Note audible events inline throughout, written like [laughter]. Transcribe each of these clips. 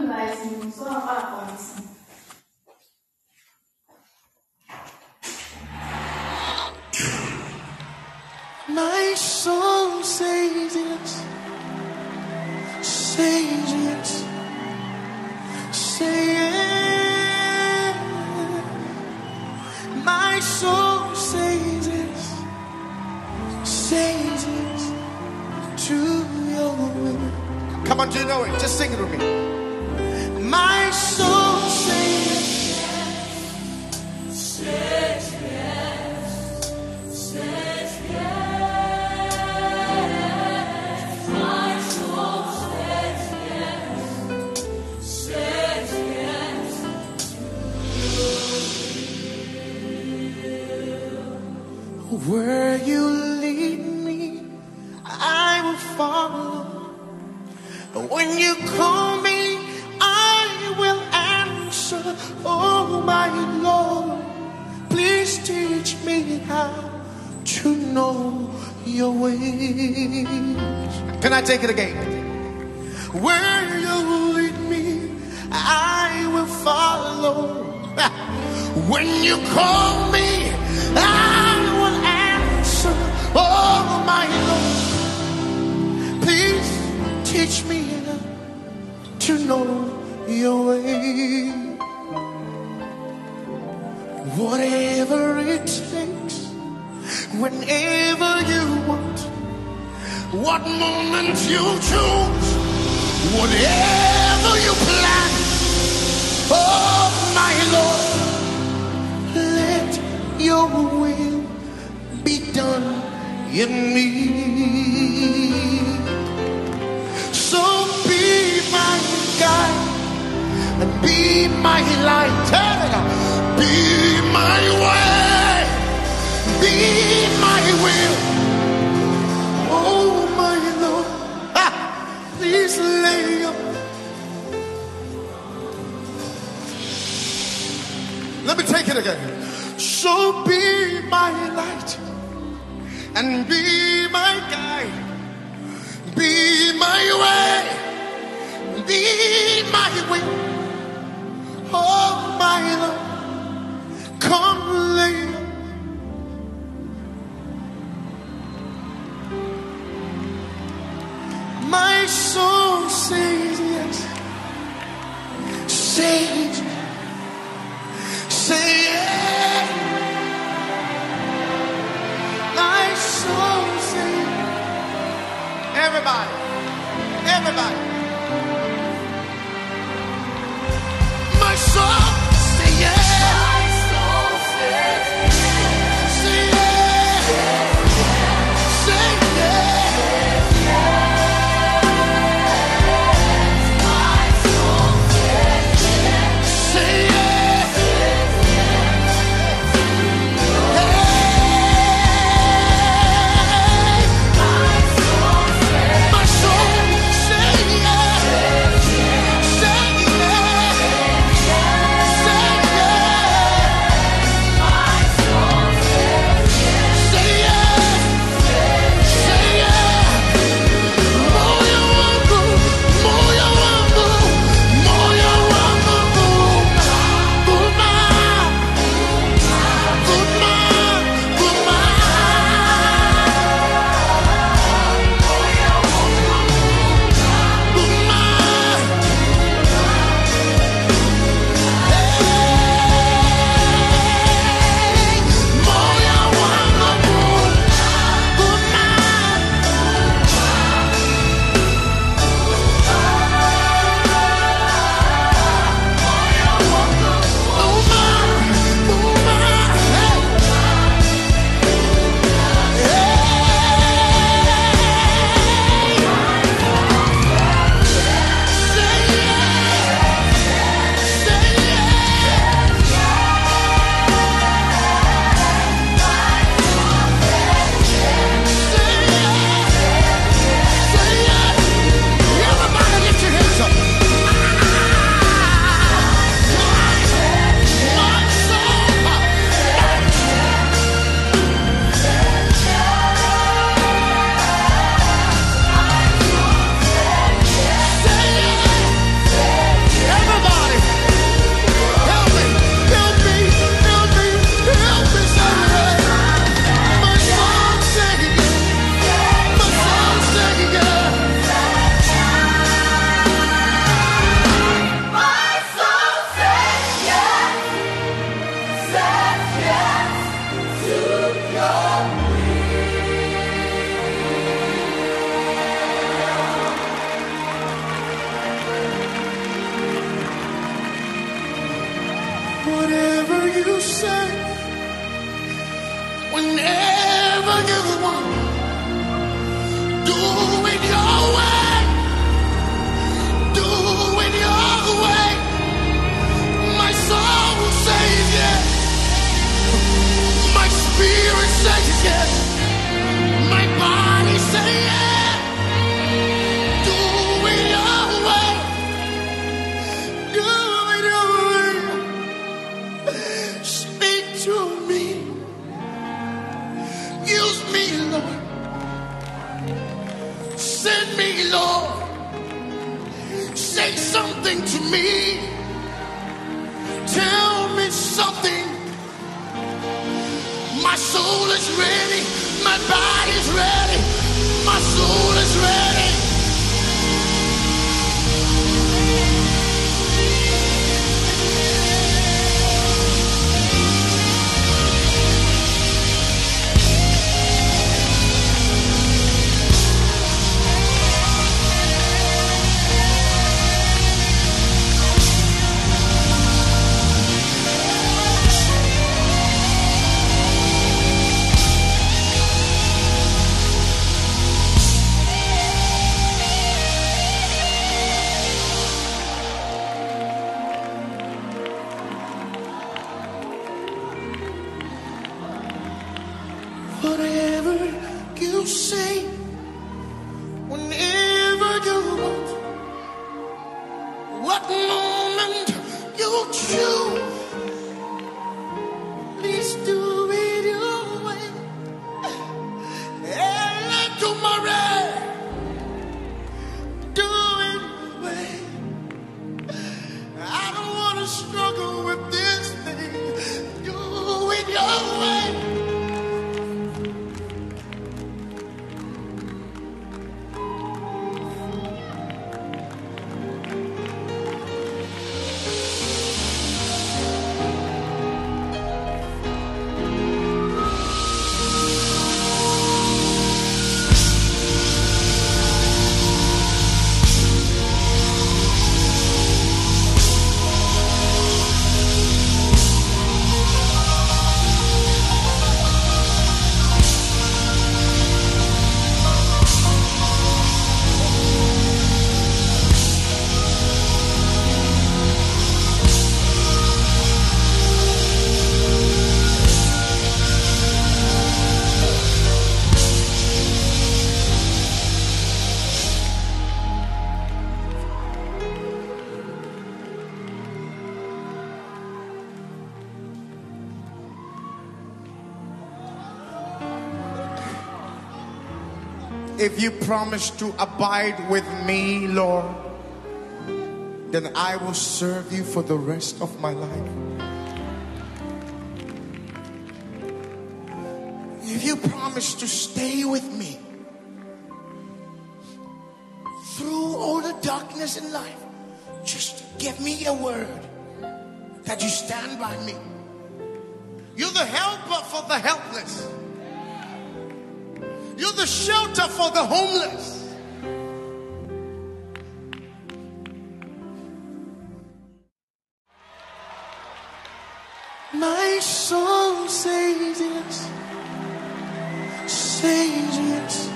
bewijzen, så har bare. My soul says yes, says yes, say yes. My soul says yes, says yes to your will. Come on, do you know it? Just sing it with me. My soul Saints, my soul Where you lead me, I will follow. When you call know your ways. Can I take it again? Where you lead me, I will follow. [laughs] When you call me, I will answer. Oh, my Lord, please teach me to know your way. Whatever it whenever you want, what moment you choose, whatever you plan. Oh, my Lord, let your will be done in me. So be my guide and be my light. Be my way, Let me take it again. So be my light and be my guide. Be my way. Be my way. Oh, my Lord. If you promise to abide with me, Lord, then I will serve you for the rest of my life. If you promise to stay with me through all the darkness in life, just give me a word that you stand by me. You're the helper for the helpless. You're the shelter for the homeless. My soul says yes, says yes,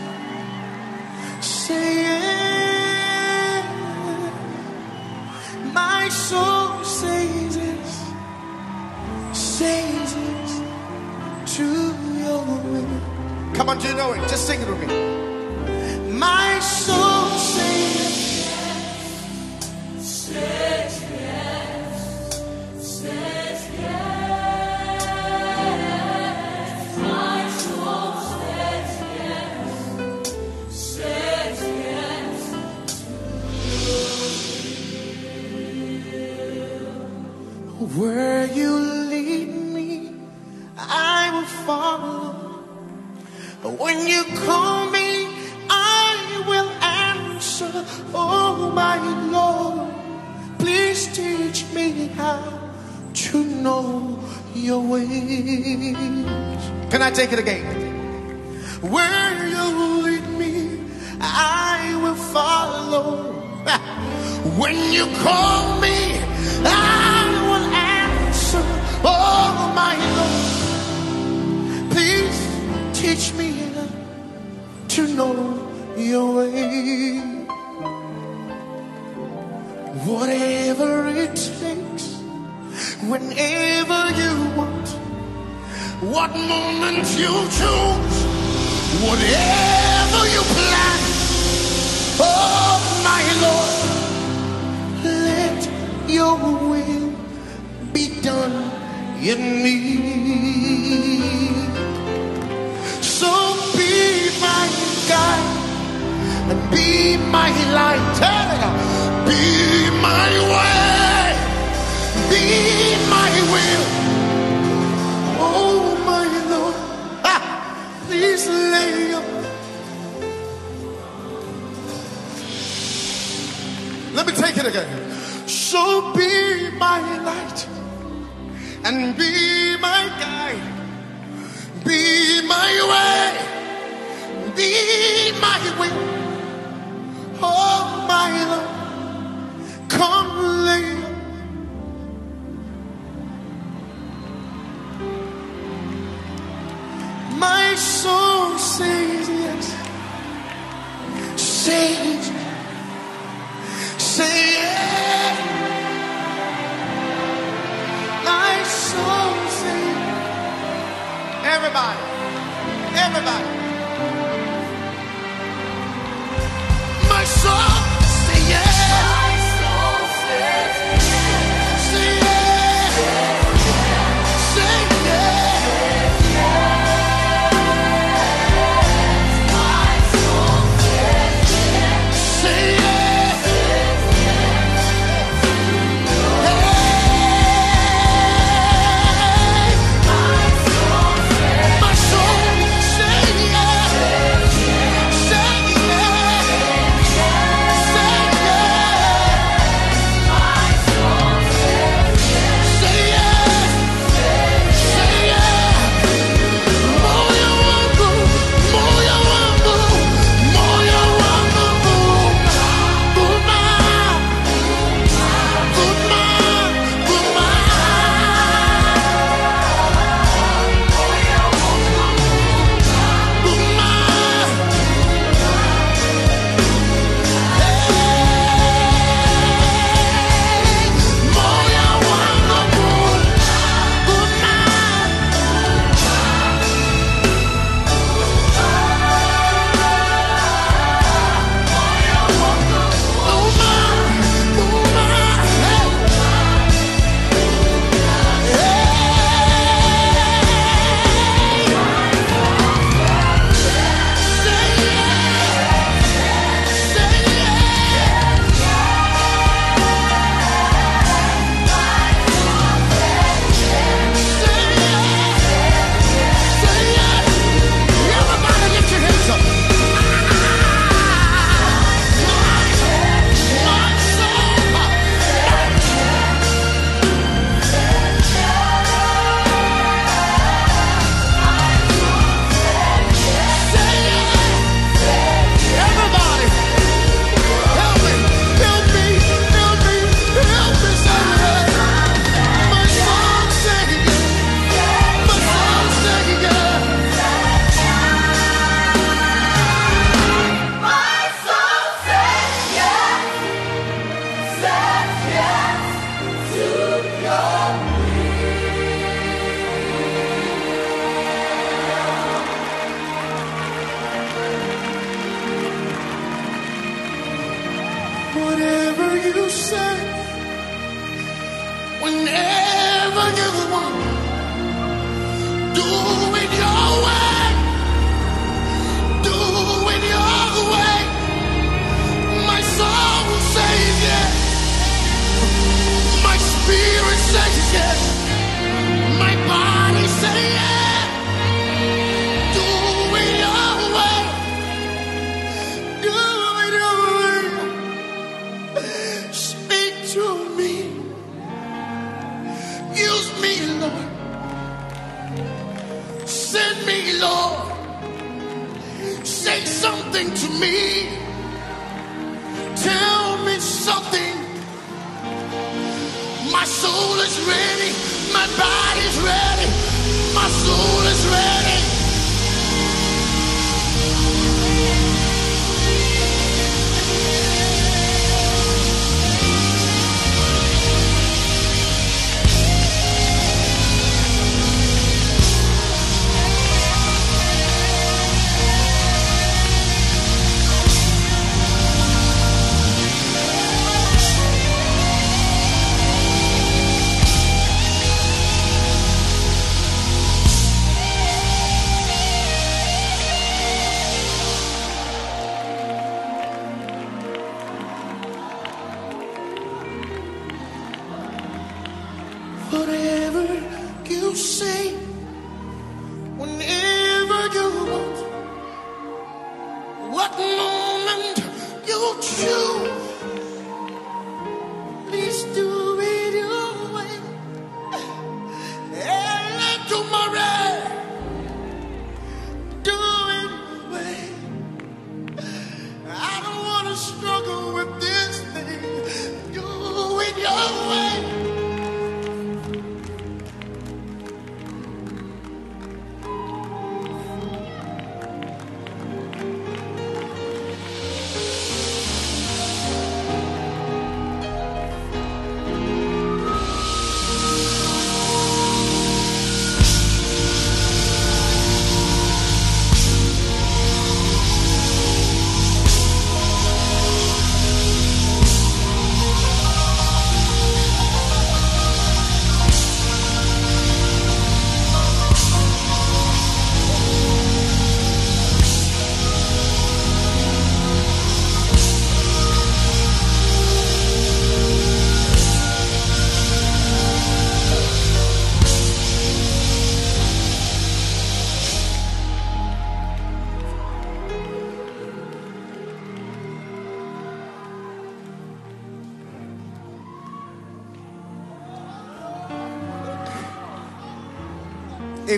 say yes. My soul says yes, says yes to. Come on, do you know it? Just sing it with me. My soul sings. Yes, yes, says where you When you call me, I will answer. Oh, my Lord, please teach me how to know your ways. Can I take it again? Where you lead me, I will follow. [laughs] When you call me, I will answer. Oh, Teach me to know your way. Whatever it takes, whenever you want, what moment you choose, whatever you plan. Oh, my Lord, let your will be done in me. Guide and be my light. Tell it. Be my way. Be my will. Oh my Lord. Ah, please lay your Let me take it again. So be my light and be my guide. Be my way. Be my will. Oh, my Lord.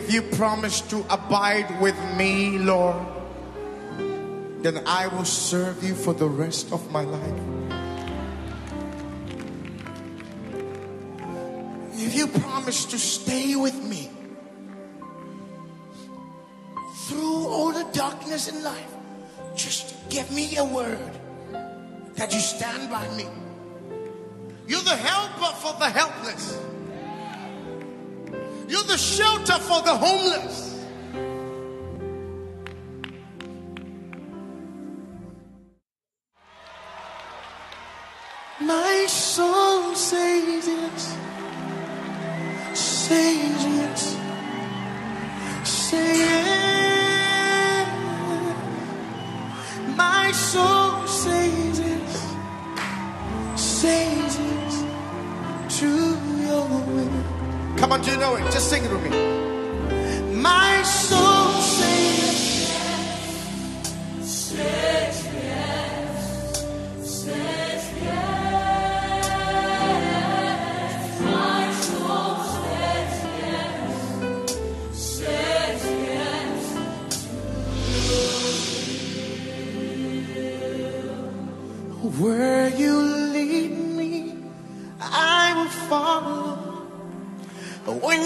If you promise to abide with me, Lord, then I will serve you for the rest of my life. If you promise to stay with me through all the darkness in life, just give me a word that you stand by me. You're the helper for the helpless. The shelter for the homeless. My soul says yes, says yes, say yes. My soul says yes, says yes Come on, do you know it? Just sing it with me. My soul sings. Yes, yes, yes, yes. My soul says where you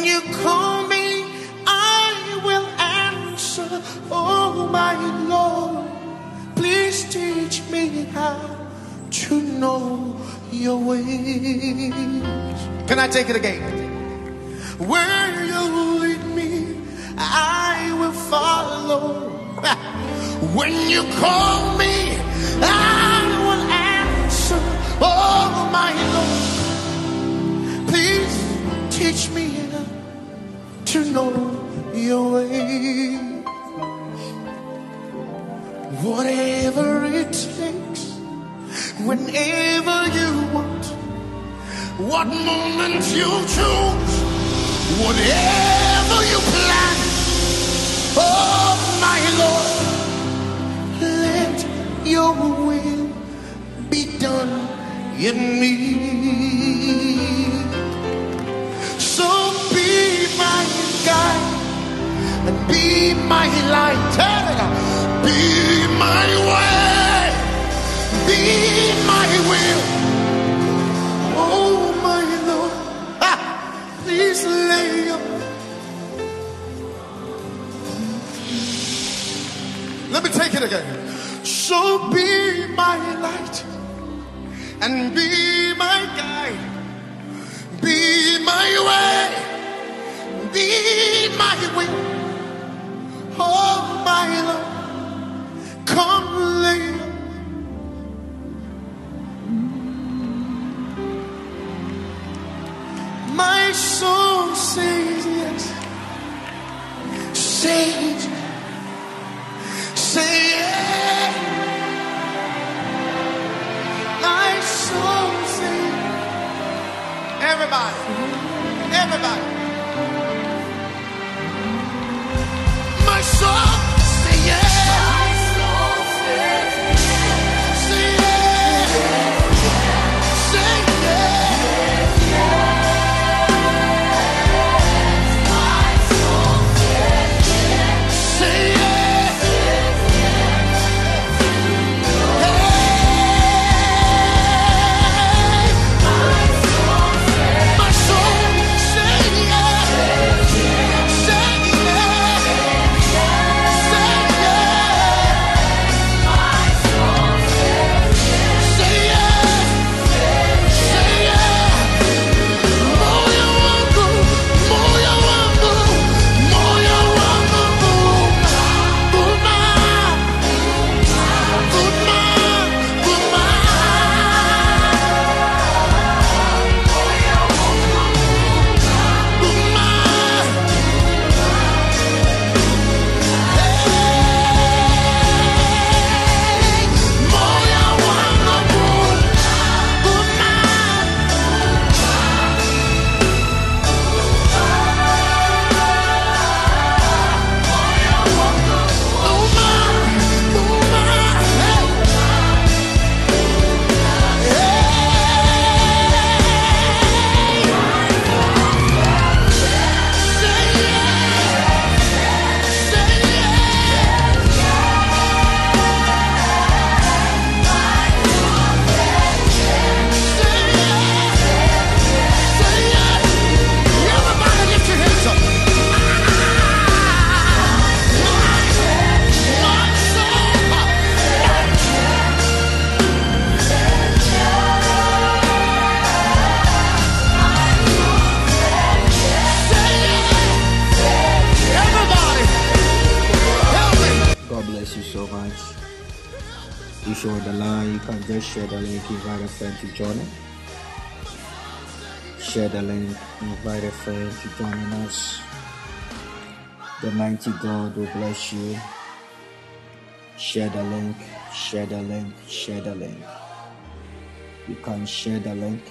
When you call me, I will answer. Oh, my Lord, please teach me how to know your ways. Can I take it again? Where you lead me, I will follow. [laughs] When you call me, I will answer. Oh, my Lord, please teach me to know your way. Whatever it takes, whenever you want, what moment you choose, whatever you plan. Oh, my Lord, let your will be done in me. Be my light. Be my way. Be my will. Oh my Lord. Please lay your Let me take it again. So be my light and be my guide. Be my way, be my will. Oh, my Lord, join it. Share the link, invite a friend to join us. The mighty God will bless you. Share the link, share the link, share the link. You can share the link.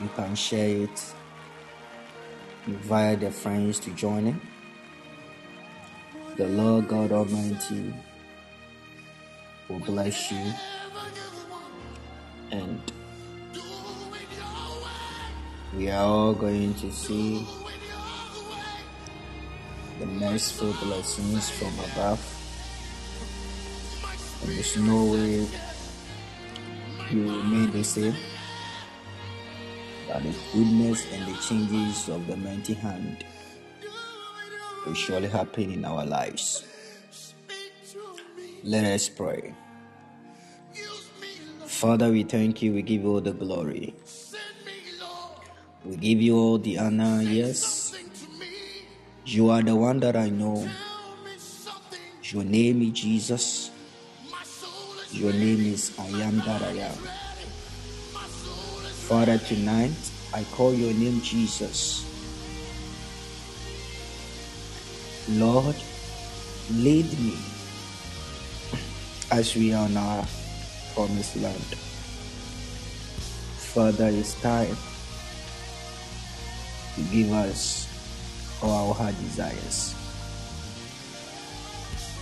You can share it. Invite the friends to join it. The Lord God Almighty will bless you and we are all going to see the merciful blessings from above. And there's no way you remain the same. But the goodness and the changes of the mighty hand will surely happen in our lives. Let us pray. Father, we thank you. We give you all the glory. We give you all the honor. Yes. You are the one that I know. Your name is Jesus. Your name is I am that I am. Father, tonight I call your name Jesus. Lord, lead me as we are our promised land. Father, it's time to give us all our desires.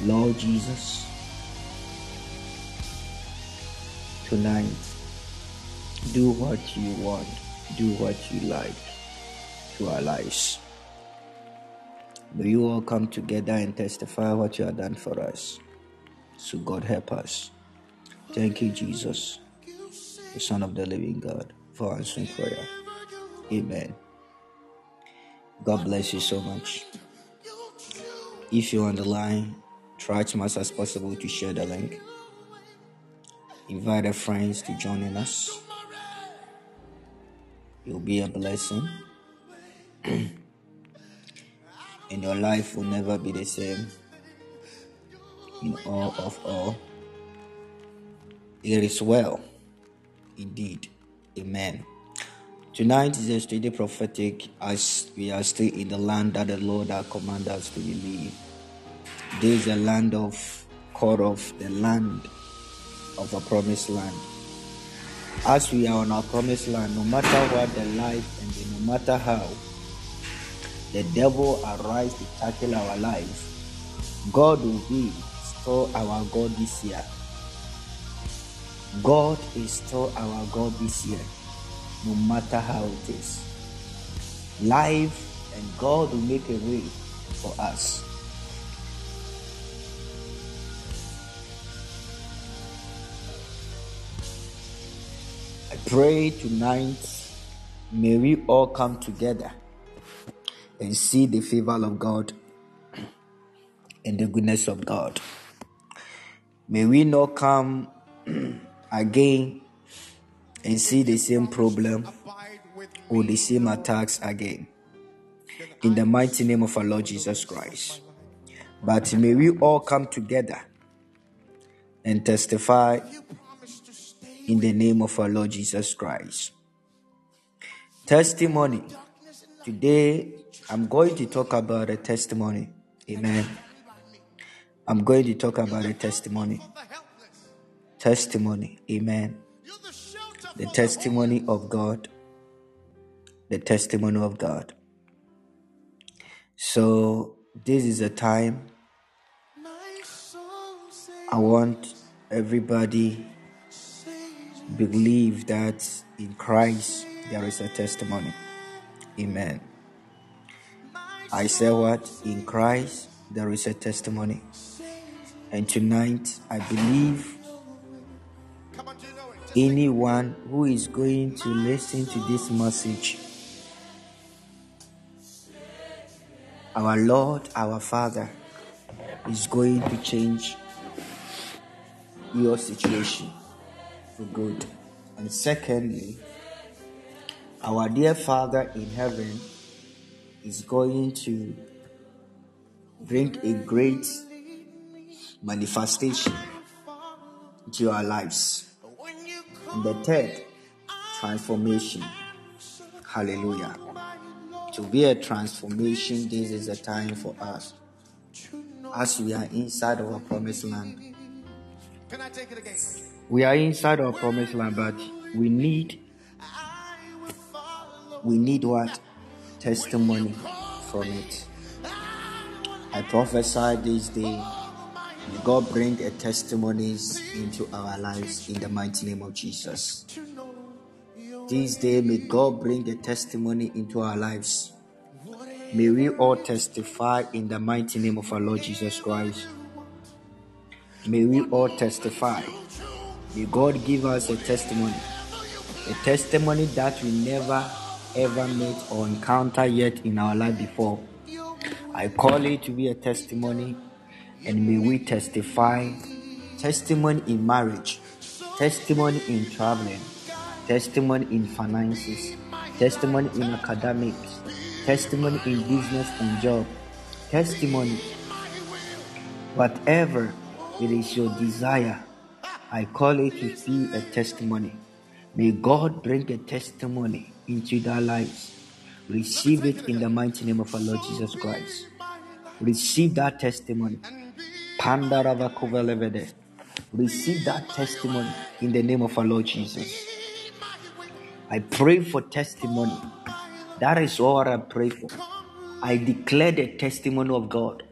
Lord Jesus, tonight, do what you want, do what you like to our lives. May you all come together and testify what you have done for us. So, God, help us. Thank you, Jesus, the Son of the living God, for answering prayer. Amen. God bless you so much. If you're on the line, try as much as possible to share the link. Invite your friends to join in us. You'll be a blessing. [clears throat] and your life will never be the same in all of all. It is well. Indeed. Amen. Tonight is a study prophetic as we are still in the land that the Lord has commanded us to believe. This is a land of called of the land of a promised land. As we are on our promised land, no matter what the life and no matter how the devil arise to tackle our life, God will be still our God this year. God is still our God this year, no matter how it is. Life and God will make a way for us. I pray tonight, may we all come together and see the favor of God and the goodness of God. May we not come [clears throat] again and see the same problem or the same attacks again. In the mighty name of our Lord Jesus Christ. But may we all come together and testify in the name of our Lord Jesus Christ. Testimony. Today, I'm going to talk about a testimony. Amen. I'm going to talk about a testimony. Testimony. Amen. The testimony of God. The testimony of God. So, this is a time I want everybody believe that in Christ there is a testimony. Amen. I say what? In Christ there is a testimony. And tonight I believe anyone who is going to listen to this message, our Lord, our Father, is going to change your situation for good. And secondly, our dear Father in heaven is going to bring a great manifestation to our lives. And the third, transformation. Hallelujah. To be a transformation, this is a time for us. As we are inside our promised land. Can I take it again? We are inside our promised land, but we need we need what? Testimony from it. I prophesy this day God bring a testimonies into our lives in the mighty name of Jesus. This day, may God bring a testimony into our lives. May we all testify in the mighty name of our Lord Jesus Christ. May we all testify. May God give us a testimony. A testimony that we never ever met or encounter yet in our life before. I call it to be a testimony and may we testify testimony in marriage, testimony in traveling, testimony in finances, testimony in academics, testimony in business and job, testimony, whatever it is your desire, I call it to be a testimony. May God bring a testimony into their lives. Receive it in the mighty name of our Lord Jesus Christ. Receive that testimony. Receive that testimony in the name of our Lord Jesus. I pray for testimony. That is all I pray for. I declare the testimony of God.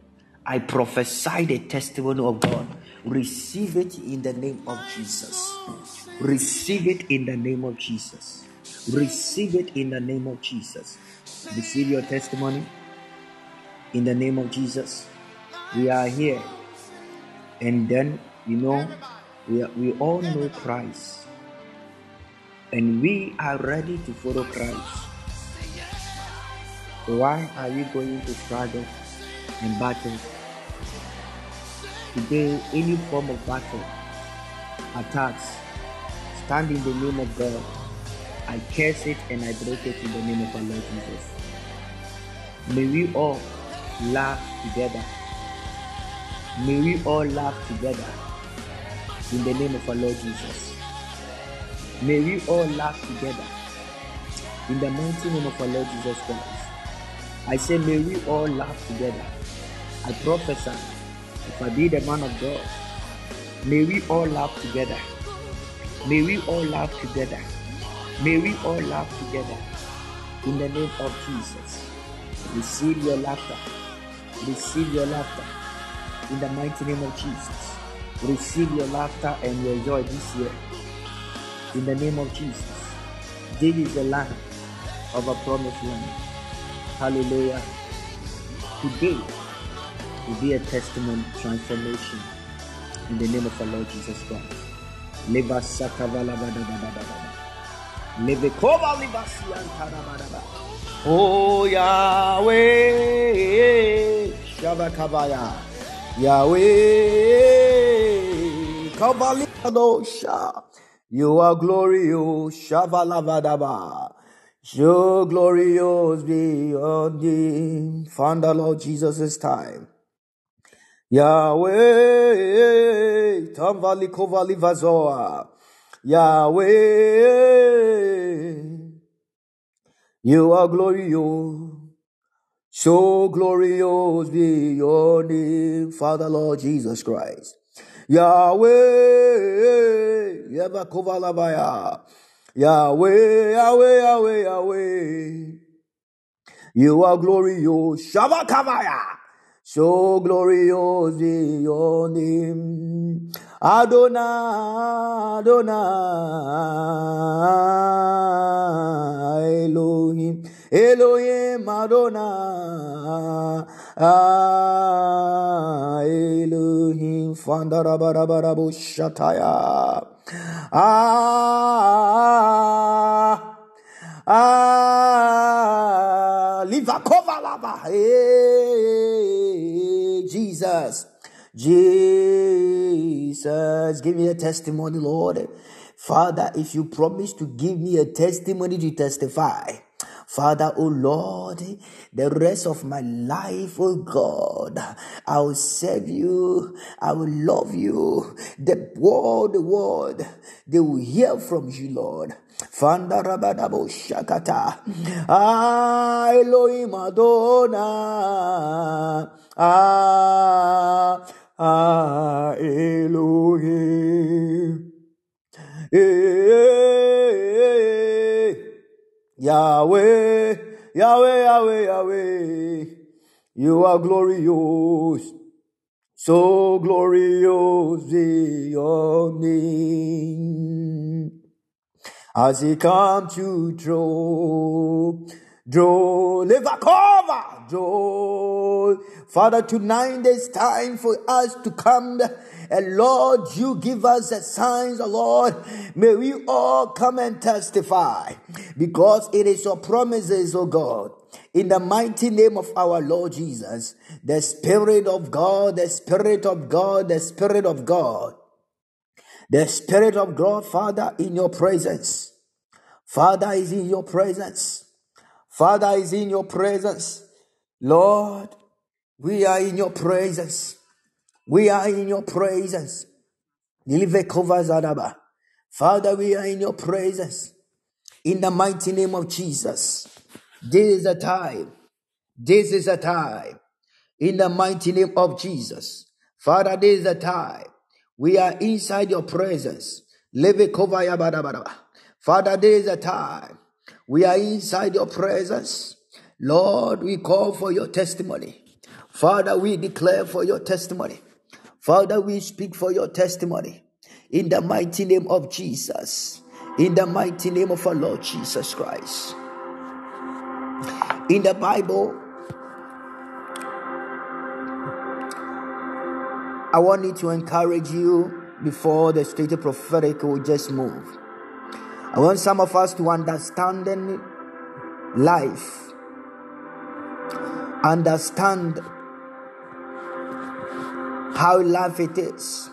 I prophesy the testimony of God. Receive it in the name of Jesus. Receive it in the name of Jesus. Receive it in the name of Jesus. Receive your testimony in the name of Jesus. We are here and then, you know, we, we all know Christ. And we are ready to follow Christ. Why are you going to struggle and battle? Today, any form of battle, attacks, stand in the name of God. I curse it and I break it in the name of our Lord Jesus. May we all laugh together May we all laugh together in the name of our Lord Jesus. May we all laugh together in the mighty name of our Lord Jesus Christ. I say, may we all laugh together. I prophesy, if I be the man of God, may we all laugh together. May we all laugh together. May we all laugh together in the name of Jesus. Receive your laughter. Receive your laughter in the mighty name of Jesus. Receive your laughter and your joy this year in the name of Jesus. This is the land of a promised land. Hallelujah. Today will be a testimony transformation in the name of our Lord Jesus Christ. Leva sakavala bada bada bada. Leve kova libasian Oh Yahweh, Shabakabaya. Yahweh, Kabalidosha. You are glorious, Shavalavadaba. So glorious beyond the Father Lord Jesus' time. Yahweh, Tamvali Kovali Vazoa. Yahweh, you are glorious. So glorious be your name, Father Lord Jesus Christ. Yahweh, Yahweh, Yahweh, Yahweh, Yahweh. You are glorious, Shabakavaya. So glorious be your name. Adonai, Adonai, Elohim. Elohim Adonai Elohim Fandarabarabu Shataya Ah Ah Jesus. Jesus give me a testimony Lord. Father if you promise to give me a testimony to testify Father, oh Lord, the rest of my life, oh God, I will serve you. I will love you. The world, the world, they will hear from you, Lord. Fanda rabadabo shakata. Ah, Elohim Adonai. Ah, ah, Elohim. Eh, Yahweh, Yahweh, Yahweh, Yahweh. You are glorious. So glorious be your name as he come to draw, draw, Levakova, draw. Father, tonight it's time for us to come. And Lord, you give us the signs, Lord. May we all come and testify because it is your promises, oh God. In the mighty name of our Lord Jesus, the Spirit of God, the Spirit of God, the Spirit of God the Spirit of God, Father, in your presence. Father is in your presence. Father is in your presence. Lord, we are in your presence. We are in your presence. Father, we are in your presence. In the mighty name of Jesus. This is a time. This is a time. In the mighty name of Jesus. Father, this is a time. We are inside your presence. Father, this is a time. We are inside your presence. Lord, we call for your testimony. Father, we declare for your testimony. Father, we speak for your testimony. In the mighty name of Jesus. In the mighty name of our Lord Jesus Christ. In the Bible, I want me to encourage you before the stated prophetic will just move. I want some of us to understand life, understand how life it is.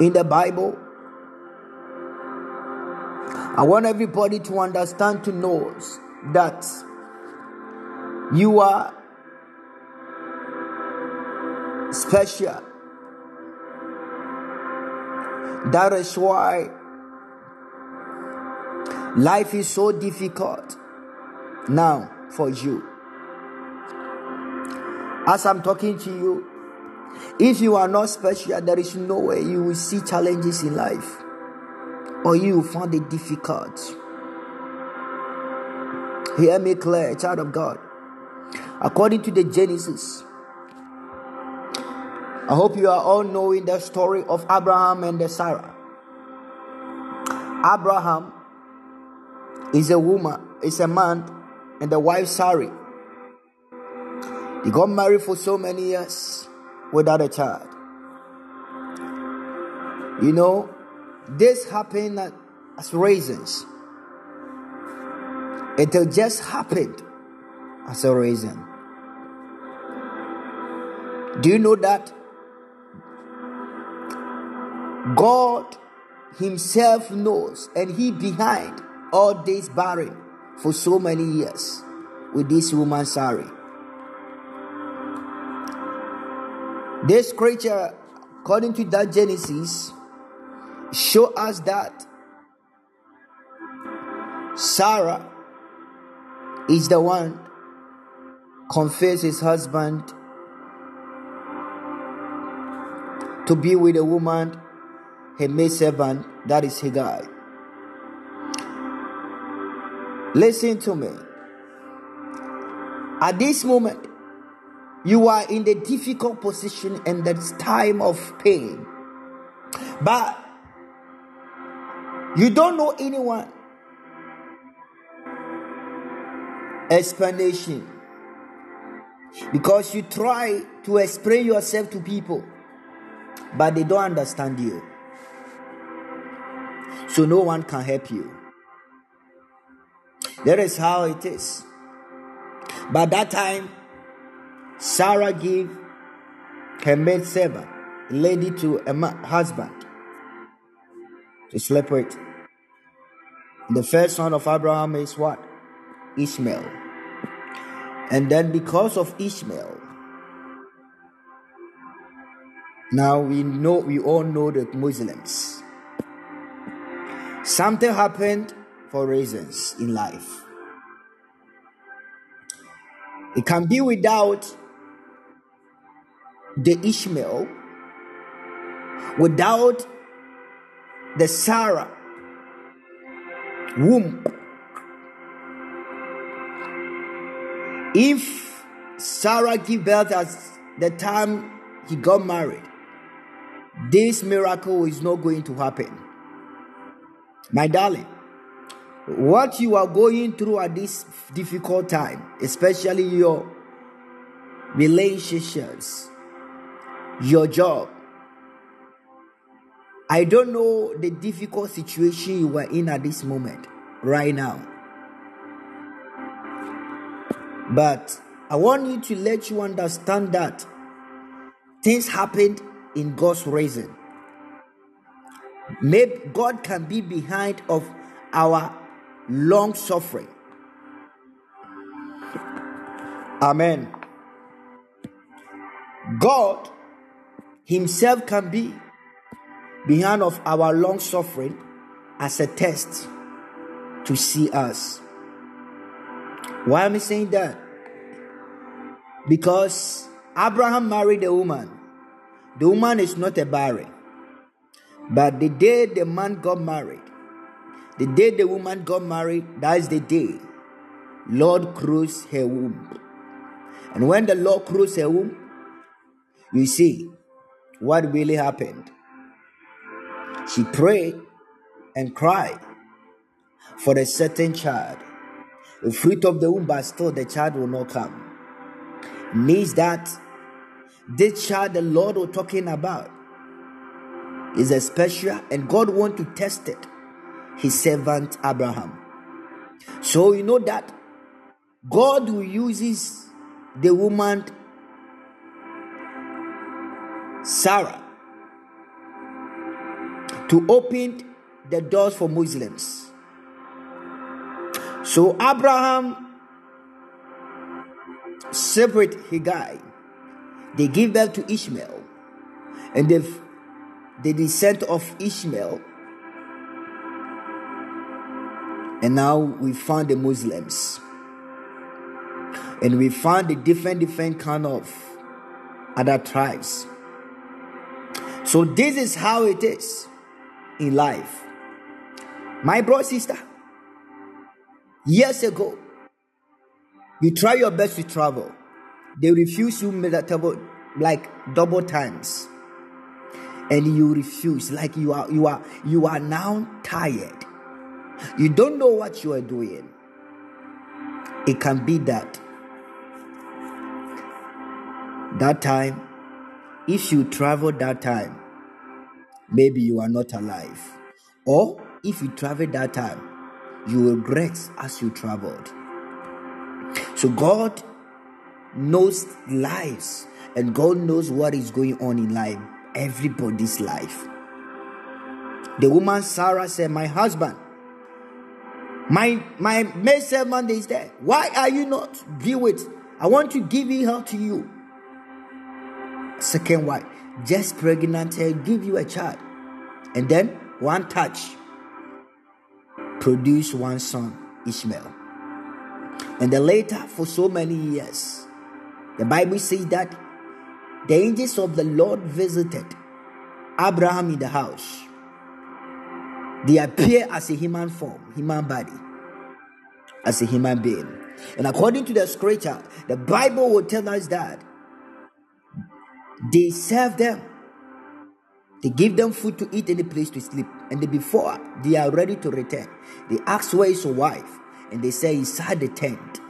In the Bible, I want everybody to understand to know that you are special. That is why life is so difficult now for you. As I'm talking to you, if you are not special, there is no way you will see challenges in life or you will find it difficult. Hear me clear, child of God. According to the Genesis, I hope you are all knowing the story of Abraham and Sarah. Abraham is a woman, is a man, and the wife Sarah. They got married for so many years without a child. You know, this happened as reasons. It just happened as a reason. Do you know that God Himself knows, and He behind all this barren for so many years with this woman Sarah. This creature, according to that Genesis, show us that Sarah is the one confess his husband to be with a woman he made servant, that is Hagar. Listen to me. At this moment, you are in the difficult position and that time of pain. But you don't know anyone. Explanation. Because you try to explain yourself to people, but they don't understand you so no one can help you. That is how it is. But that time, Sarah gave her maid servant, lady to a husband to sleep with. The first son of Abraham is what? Ishmael. And then because of Ishmael, now we know we all know that Muslims. Something happened for reasons in life. It can be without the Ishmael, without the Sarah womb. If Sarah gave birth at the time he got married, this miracle is not going to happen. My darling, what you are going through at this difficult time, especially your relationships, your job. I don't know the difficult situation you are in at this moment, right now. But I want you to let you understand that things happened in God's reason. Maybe God can be behind of our long suffering. Amen. God Himself can be behind of our long suffering as a test to see us. Why am I saying that? Because Abraham married a woman. The woman is not a barren. But the day the man got married, the day the woman got married, that is the day Lord closed her womb. And when the Lord closed her womb, you see what really happened. She prayed and cried for a certain child. The fruit of the womb, but still the child will not come. Means that this child the Lord was talking about is a special, and God want to test it. His servant Abraham. So you know that God will uses the woman Sarah to open the doors for Muslims. So Abraham separate Hagar. They give birth to Ishmael, and the the descent of Ishmael. And now we found the Muslims, and we found the different different kind of other tribes. So this is how it is in life. My brother, sister, years ago, you try your best to travel. They refuse you multiple, like double times. And you refuse, like you are you are you are now tired. You don't know what you are doing. It can be that. That time, if you travel that time, maybe you are not alive. Or if you travel that time, you regret as you traveled. So God knows lives and God knows what is going on in life, everybody's life. The woman Sarah said, My husband, my my maid servant is there. Why are you not give it? I want to give her to you. Second wife, just pregnant, give you a child. And then one touch, produce one son, Ishmael. And then later, for so many years, the Bible says that the angels of the Lord visited Abraham in the house. They appear as a human form, human body, as a human being. And according to the scripture, the Bible will tell us that they serve them. They give them food to eat and a place to sleep. And before they are ready to return, they ask where is your wife? And they say, inside the tent.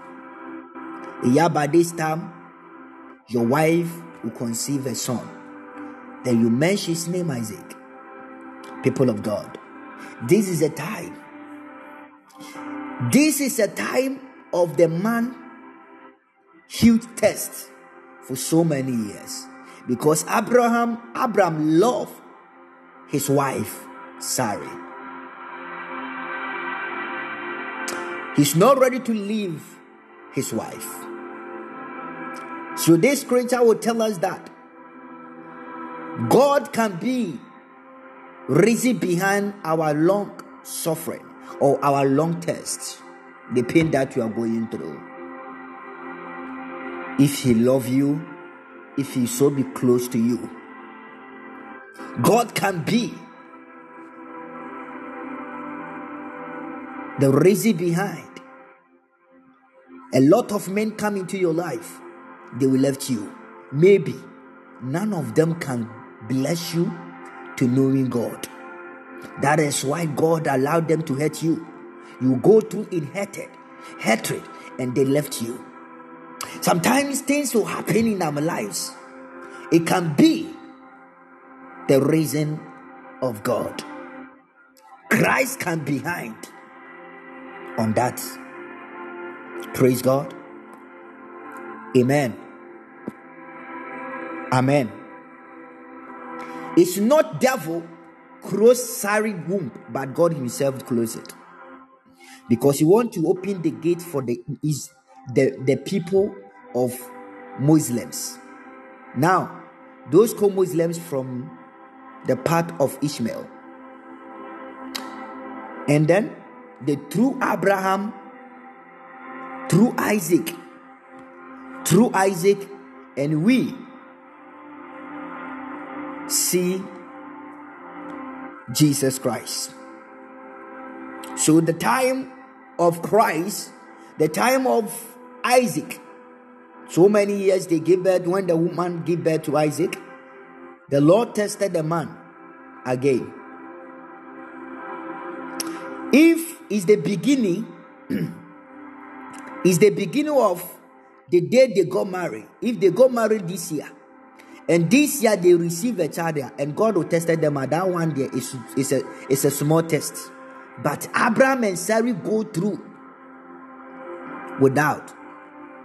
Yeah, by this time, your wife will conceive a son. Then you mention his name Isaac. People of God, this is a time. This is a time of the man huge test for so many years because Abraham Abraham loved his wife Sarah. He's not ready to leave his wife. So this scripture will tell us that God can be reason behind our long suffering or our long test, the pain that you are going through. If He love you, if He so be close to you, God can be the reason behind. A lot of men come into your life, they will left you. Maybe none of them can bless you to knowing God. That is why God allowed them to hurt you. You go through inherited hatred and they left you. Sometimes things will happen in our lives. It can be the reason of God. Christ can be behind on that. Praise God. Amen. Amen. It's not devil close Sarah womb, but God Himself closed it. Because He want to open the gate for the is the, the people of Muslims. Now, those co-Muslims from the part of Ishmael. And then the through Abraham, through Isaac, through Isaac, and we see Jesus Christ. So the time of Christ, the time of Isaac, so many years they gave birth when the woman gave birth to Isaac, the Lord tested the man again. If is the beginning, [clears throat] is the beginning of the day they got married. If they got married this year, and this year they receive a child and God will test them at that one there is, is, a, is a small test. But Abraham and Sarah go through without.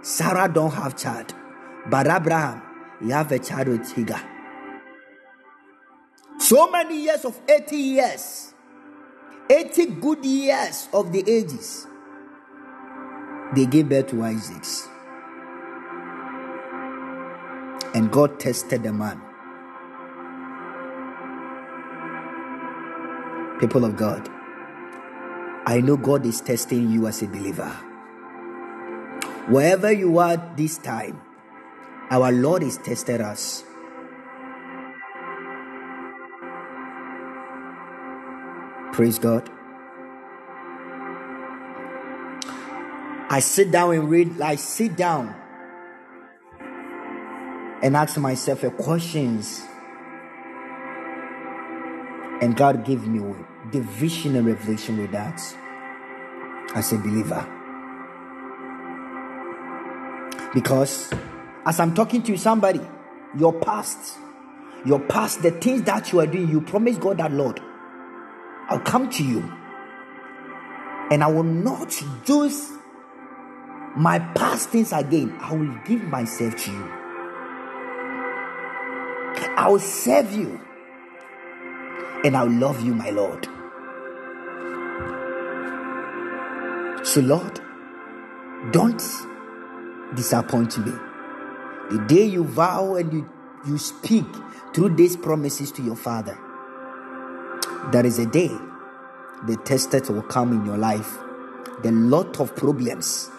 Sarah don't have child. But Abraham, he have a child with Hagar. So many years of 80 years. 80 good years of the ages. They gave birth to Isaacs. And God tested the man. People of God, I know God is testing you as a believer. Wherever you are this time, our Lord is tested us. Praise God. I sit down and read, I sit down and ask myself a questions. And God gave me the vision and revelation with that as a believer. Because as I'm talking to somebody, your past, your past, the things that you are doing, you promise God that, Lord, I'll come to you and I will not use my past things again. I will give myself to you. I will serve you and I'll love you, my Lord. So, Lord, don't disappoint me. The day you vow and you, you speak through these promises to your Father, there is a day the tested will come in your life. The lot of problems,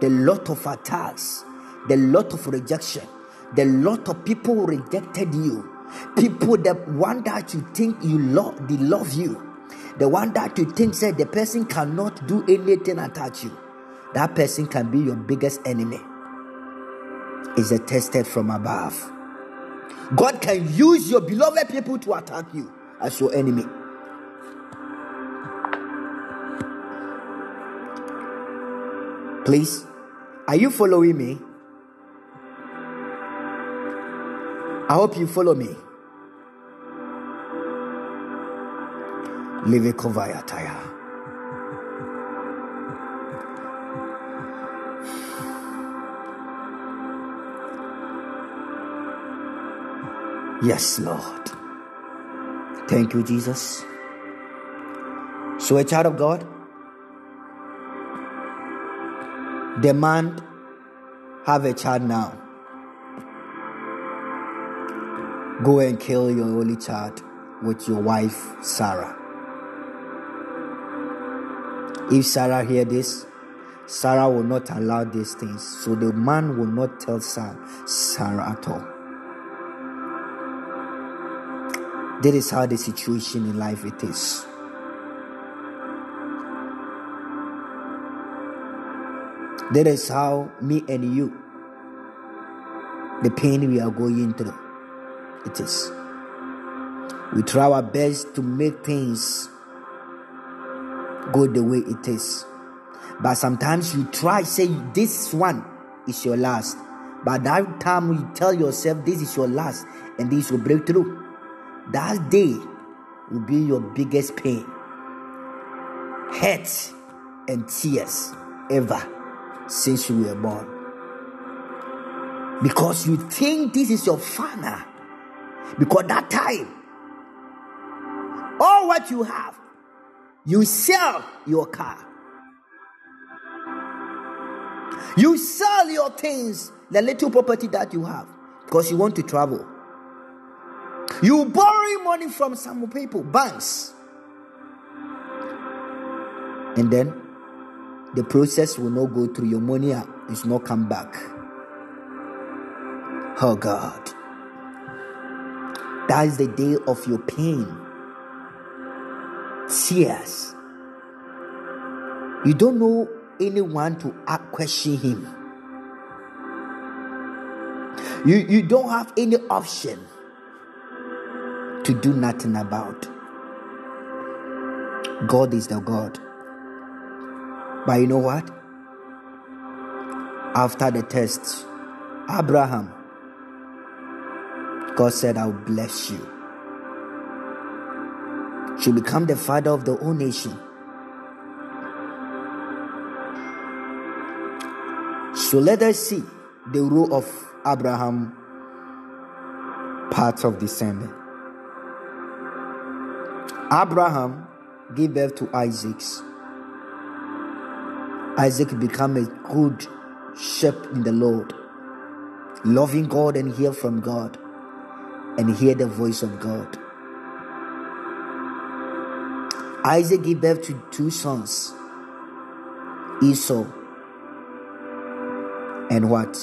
the lot of attacks, the lot of rejection, the lot of people rejected you. People that one that you think you love, they love you. The one that you think said the person cannot do anything attach you. That person can be your biggest enemy. Is a tested from above. God can use your beloved people to attack you as your enemy. Please, are you following me? I hope you follow me. Livikovayataya. Yes, Lord. Thank you, Jesus. So, a child of God, The man have a child now. Go and kill your only child with your wife Sarah. If Sarah hear this, Sarah will not allow these things. So the man will not tell Sarah at all. That is how the situation in life it is. That is how me and you, the pain we are going through, it is. We try our best to make things go the way it is. But sometimes you try say this one is your last. But that time you tell yourself this is your last and this will break through. That day will be your biggest pain, hurt, and tears ever since you were born. Because you think this is your final. Because that time, all what you have, you sell your car. You sell your things, the little property that you have, because you want to travel. You borrow money from some people, banks. And then the process will not go through. Your money is not come back. Oh God. That is the day of your pain. Tears. You don't know anyone to question him. You, you don't have any option to do nothing about. God is the God. But you know what? After the test, Abraham, God said, I'll bless you. Should become the father of the whole nation. So let us see the role of Abraham part of descendant. Abraham gave birth to Isaac. Isaac became a good shepherd in the Lord, loving God and hear from God and hear the voice of God. Isaac gave birth to two sons, Esau and what?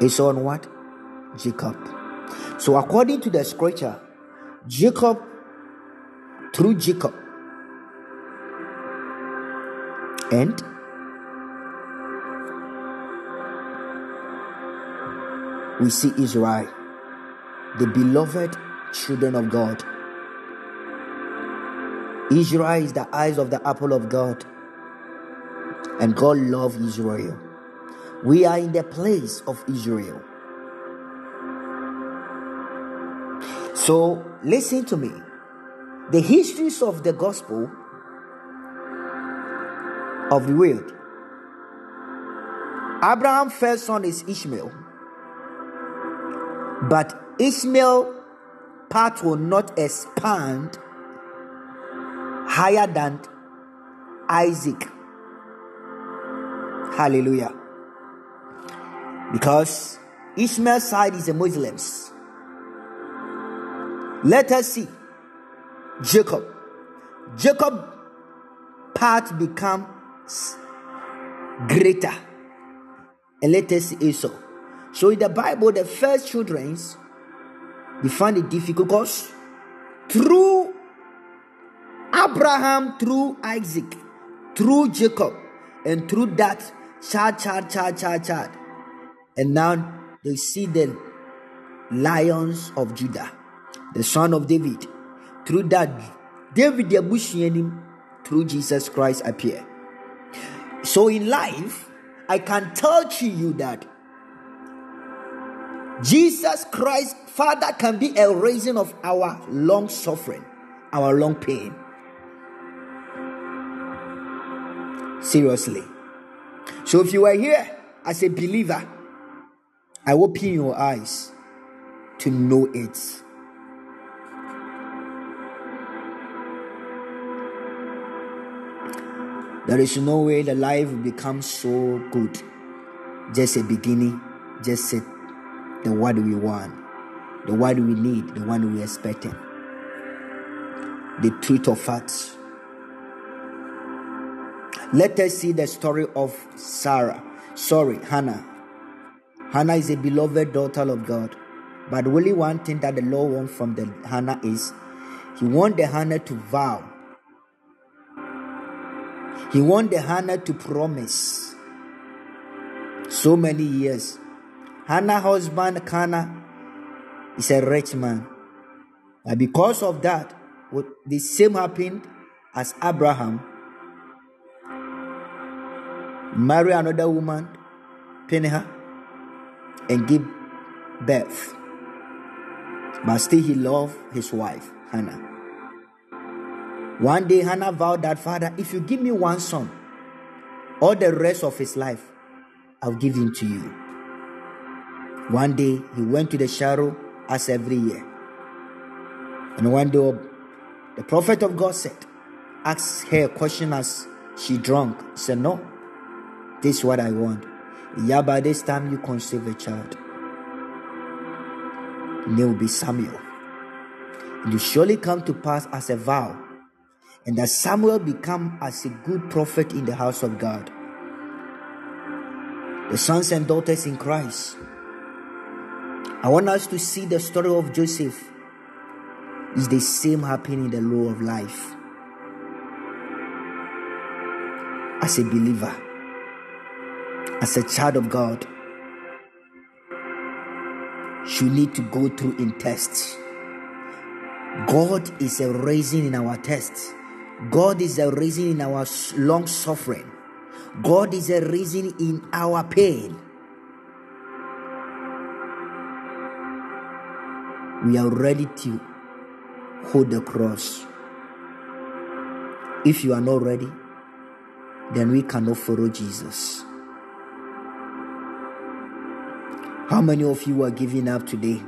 Esau and what? Jacob. So according to the scripture, Jacob, through Jacob, and we see Israel, the beloved children of God. Israel is the eyes of the apple of God, and God loves Israel. We are in the place of Israel. So, listen to me. The histories of the gospel of the world. Abraham's first son is Ishmael. But Ishmael part will not expand higher than Isaac. Hallelujah. Because Ishmael's side is the Muslims. Let us see Jacob. Jacob part becomes greater. And let us see Esau. So in the Bible, the first children they find it difficult because through Abraham, through Isaac, through Jacob, and through that child, child, child, child, child. And now they see the lions of Judah the son of David. Through that, David the through Jesus Christ appear. So in life, I can tell to you that Jesus Christ, Father, can be a reason of our long suffering, our long pain. Seriously. So if you are here as a believer, I open your eyes to know it. There is no way the life becomes so good. Just a beginning, just a, the what we want, the what we need, the one we expecting. The truth of facts. Let us see the story of Sarah. Sorry, Hannah. Hannah is a beloved daughter of God. But only one thing that the Lord wants from the Hannah is He wants the Hannah to vow. He wants the Hannah to promise. So many years. Hannah husband Hannah is a rich man. And because of that, what the same happened as Abraham marry another woman, Peninnah, and give birth. But still, he loved his wife, Hannah. One day, Hannah vowed that, Father, if you give me one son, all the rest of his life, I'll give him to you. One day, he went to the Shiloh as every year. And one day, the prophet of God said, Ask her a question as she drunk. He said, No, this is what I want. Yeah, by this time you conceive a child. Name will be Samuel. And you surely come to pass as a vow. And that Samuel become as a good prophet in the house of God. The sons and daughters in Christ. I want us to see the story of Joseph. Is the same happening in the law of life. As a believer as a child of God, you need to go through in tests. God is a raising in our tests. God is a reason in our long suffering. God is a reason in our pain. We are ready to hold the cross. If you are not ready, then we cannot follow Jesus. How many of you are giving up today?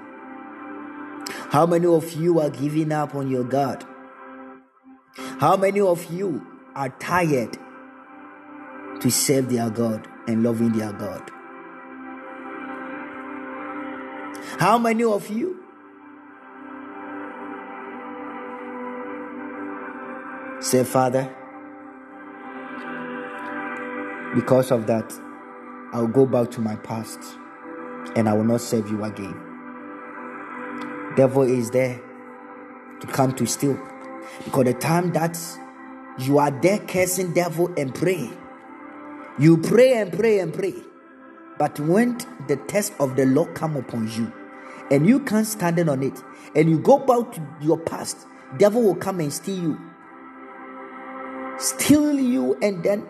How many of you are giving up on your God? How many of you are tired to serve their God and loving their God? How many of you say, Father, because of that, I'll go back to my past and I will not serve you again. Devil is there to come to steal. Because the time that you are there cursing devil and pray, you pray and pray and pray. But when the test of the Lord come upon you, and you can't stand on it, and you go back to your past, devil will come and steal you. Steal you and then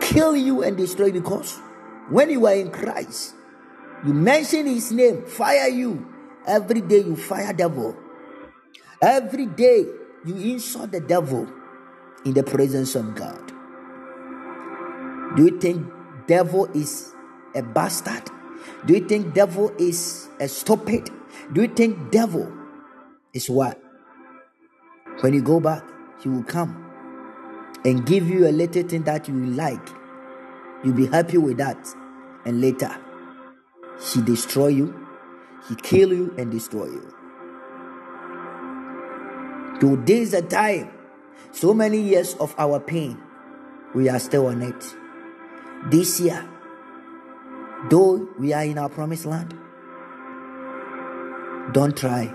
kill you and destroy because when you are in Christ, you mention his name, fire you. Every day you fire devil. Every day you insult the devil in the presence of God. Do you think devil is a bastard? Do you think devil is a stupid? Do you think devil is what? When you go back, he will come and give you a little thing that you like You'll be happy with that. And later, he destroy you, he kill you and destroy you. Today is the time. So many years of our pain, we are still on it. This year, though we are in our promised land, don't try.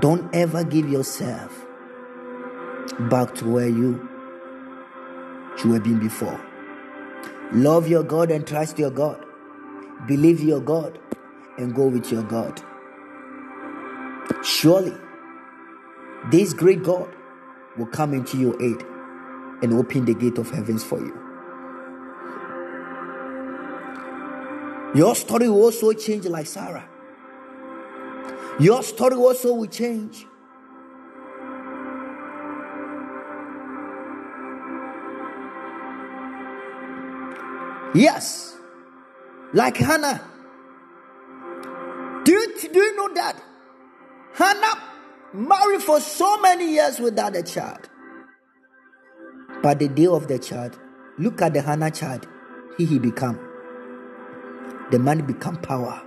Don't ever give yourself back to where you should have been before. Love your God and trust your God. Believe your God and go with your God. Surely, this great God will come into your aid and open the gate of heavens for you. Your story will also change like Sarah. Your story also will change. Yes, like Hannah. Do you, do you know that? Hannah married for so many years without a child. But the day of the child, look at the Hannah child, he he become. The man become power,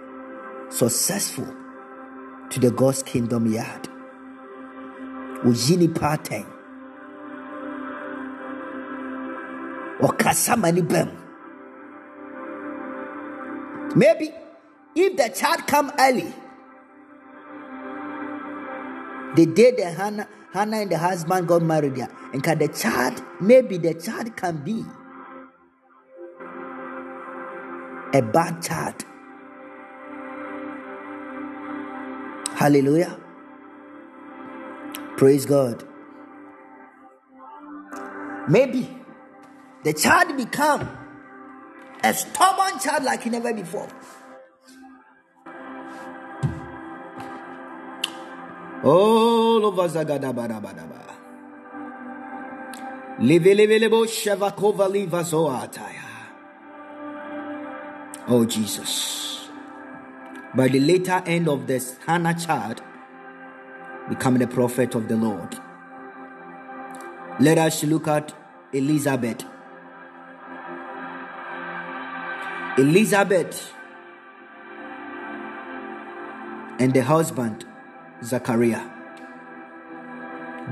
successful to the God's kingdom yard. Ujini pattern. Ɔkasa ma nipa mu. Maybe if the child come early, the day the Hannah, Hannah and the husband got married, yeah, and can the child, maybe the child can be a bad child. Hallelujah. Praise God. Maybe the child become a stubborn child like never before. Oh, zoataya. Oh, Jesus. By the later end of this Hannah child, becoming the prophet of the Lord. Let us look at Elizabeth. Elizabeth and the husband Zachariah.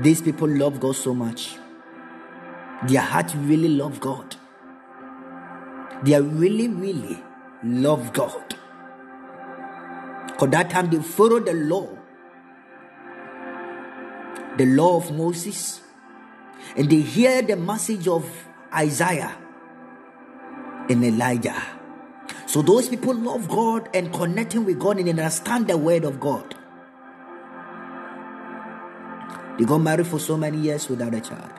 These people love God so much. Their heart really love God. They really, really love God. Because that time they follow the law, the law of Moses, and they hear the message of Isaiah and Elijah. So those people love God and connecting with God and understand the word of God. They got married for so many years without a child.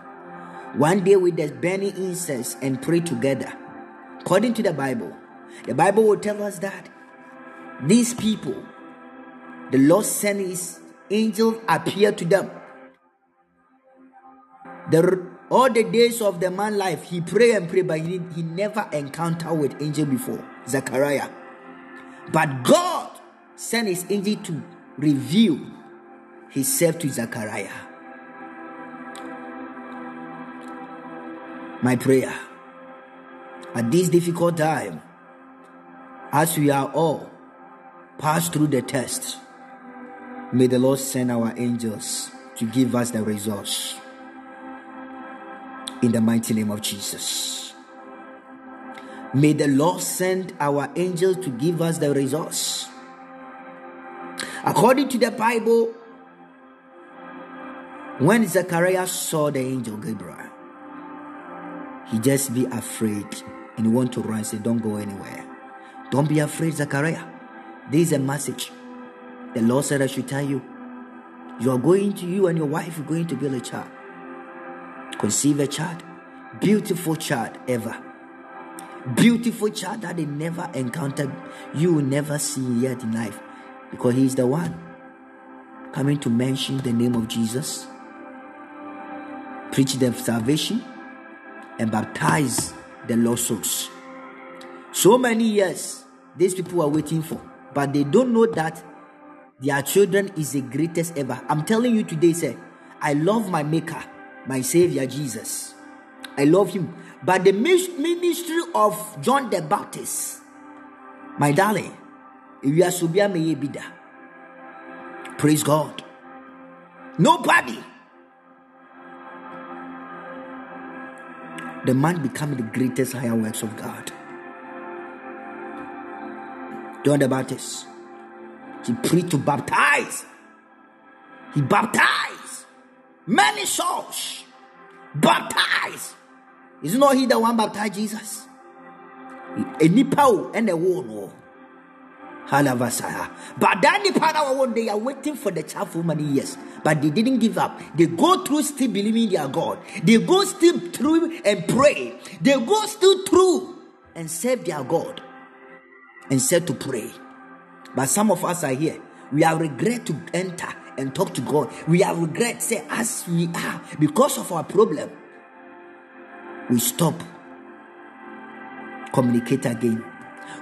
One day with the burning incense and pray together. According to the Bible, the Bible will tell us that these people, the Lord sent his angel appear to them. The, all the days of the man life, he pray and pray, but he, he never encountered with angel before, Zechariah. But God sent his angel to reveal himself to Zechariah. My prayer. At this difficult time as we are all pass through the test may the lord send our angels to give us the results in the mighty name of jesus. May the lord send our angels to give us the results according to the bible when zechariah saw the angel gabriel he just be afraid. And he want to run say don't go anywhere. Don't be afraid zechariah. This is a message. The lord said i should tell you you are going to you and your wife are going to build a child conceive a child beautiful child ever. Beautiful child that they never encountered you will never see yet in life. Because he is the one coming to mention the name of jesus. Preach the salvation and baptize the lost souls. So many years these people are waiting for, but they don't know that their children is the greatest ever. I'm telling you today, sir, I love my maker, my savior Jesus. I love him. But the ministry of John the Baptist, my darling, if you are subia may be there. praise God. Nobody the man becoming the greatest higher works of God. John the Baptist, he preached to baptize. He baptized many souls. Baptized. Is not he the one baptized Jesus? A nipao and a one. But that the power one they are waiting for the child for many years, but they didn't give up. They go through still believing their God. They go still through and pray. They go still through and serve their God and said to pray. But some of us are here. We have regret to enter and talk to God. We have regret, say, as we are, because of our problem, we stop, communicate again.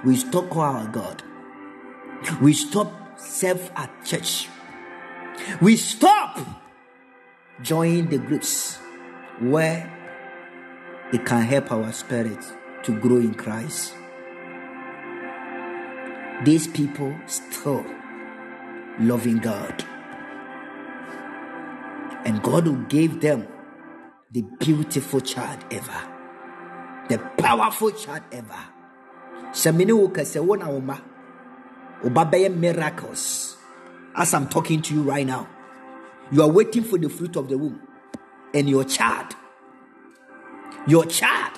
We stop our God. We stop self at church. We stop joining the groups where it can help our spirit to grow in Christ. These people still loving God. And God who gave them the beautiful child ever, the powerful child ever. Ubabeye miracles. As I'm talking to you right now, you are waiting for the fruit of the womb, and your child, your child,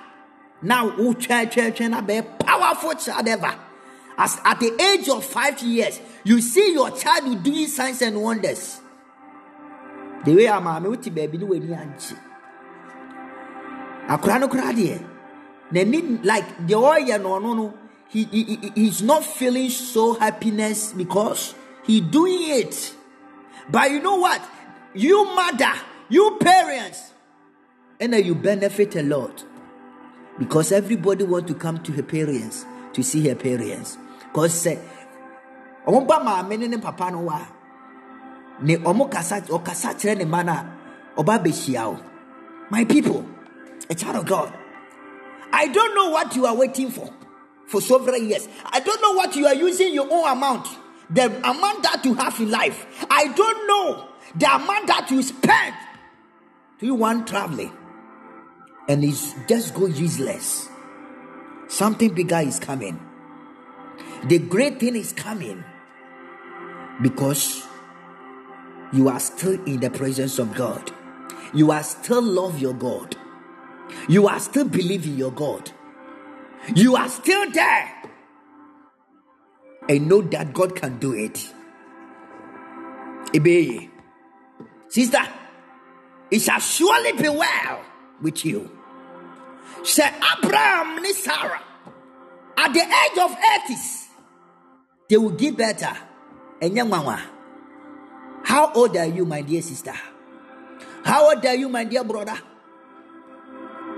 now who be powerful child ever. As at the age of five years, you see your child doing signs and wonders. The way I'm a baby, no way akora no koraa deɛ n'ani like the ɔyɛ no ɔno no he, he, he he's not feeling so happiness because he doing it. But you know what? You mother you parents and you benefit a lot. Because everybody want to come to her parents to see her parents. Because say eh, ɔmo ba maame ne ne papa no wa. Ne ɔmo kasa ɔkasa kyerɛ ne ma na ɔba abɛhyia o my people a child of God. I don't know what you are waiting for for several years. I don't know what you are using your own amount, the amount that you have in life. I don't know the amount that you spend to you want traveling, and it's just go useless. Something bigger is coming. The great thing is coming because you are still in the presence of God. You are still love your God. You are still believing your God. You are still there. And know that God can do it. Ebe. Sister, it shall surely be well with you. Say Abraham and Sarah at the age of 80s, they will give better. And young mama, how old are you, my dear sister? How old are you, my dear brother?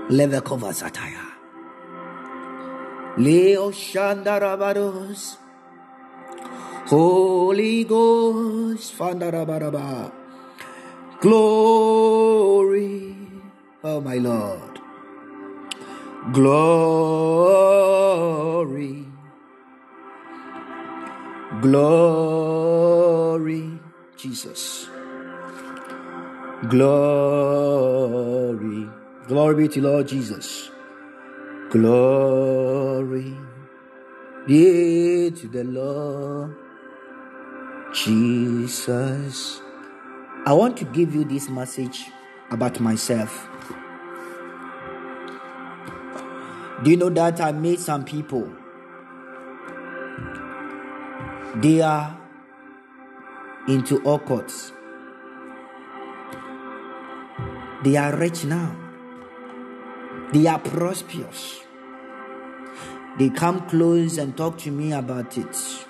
Leve cover satire. Leo Shandarabados. Holy Ghost. Fandarabaraba. Glory. Oh my Lord. Glory. Glory. Jesus. Glory. Glory be to Lord Jesus. Glory be to the Lord Jesus. I want to give you this message about myself. Do you know that I made some people? They are into occults. They are rich now. They are prosperous. They come close and talk to me about it.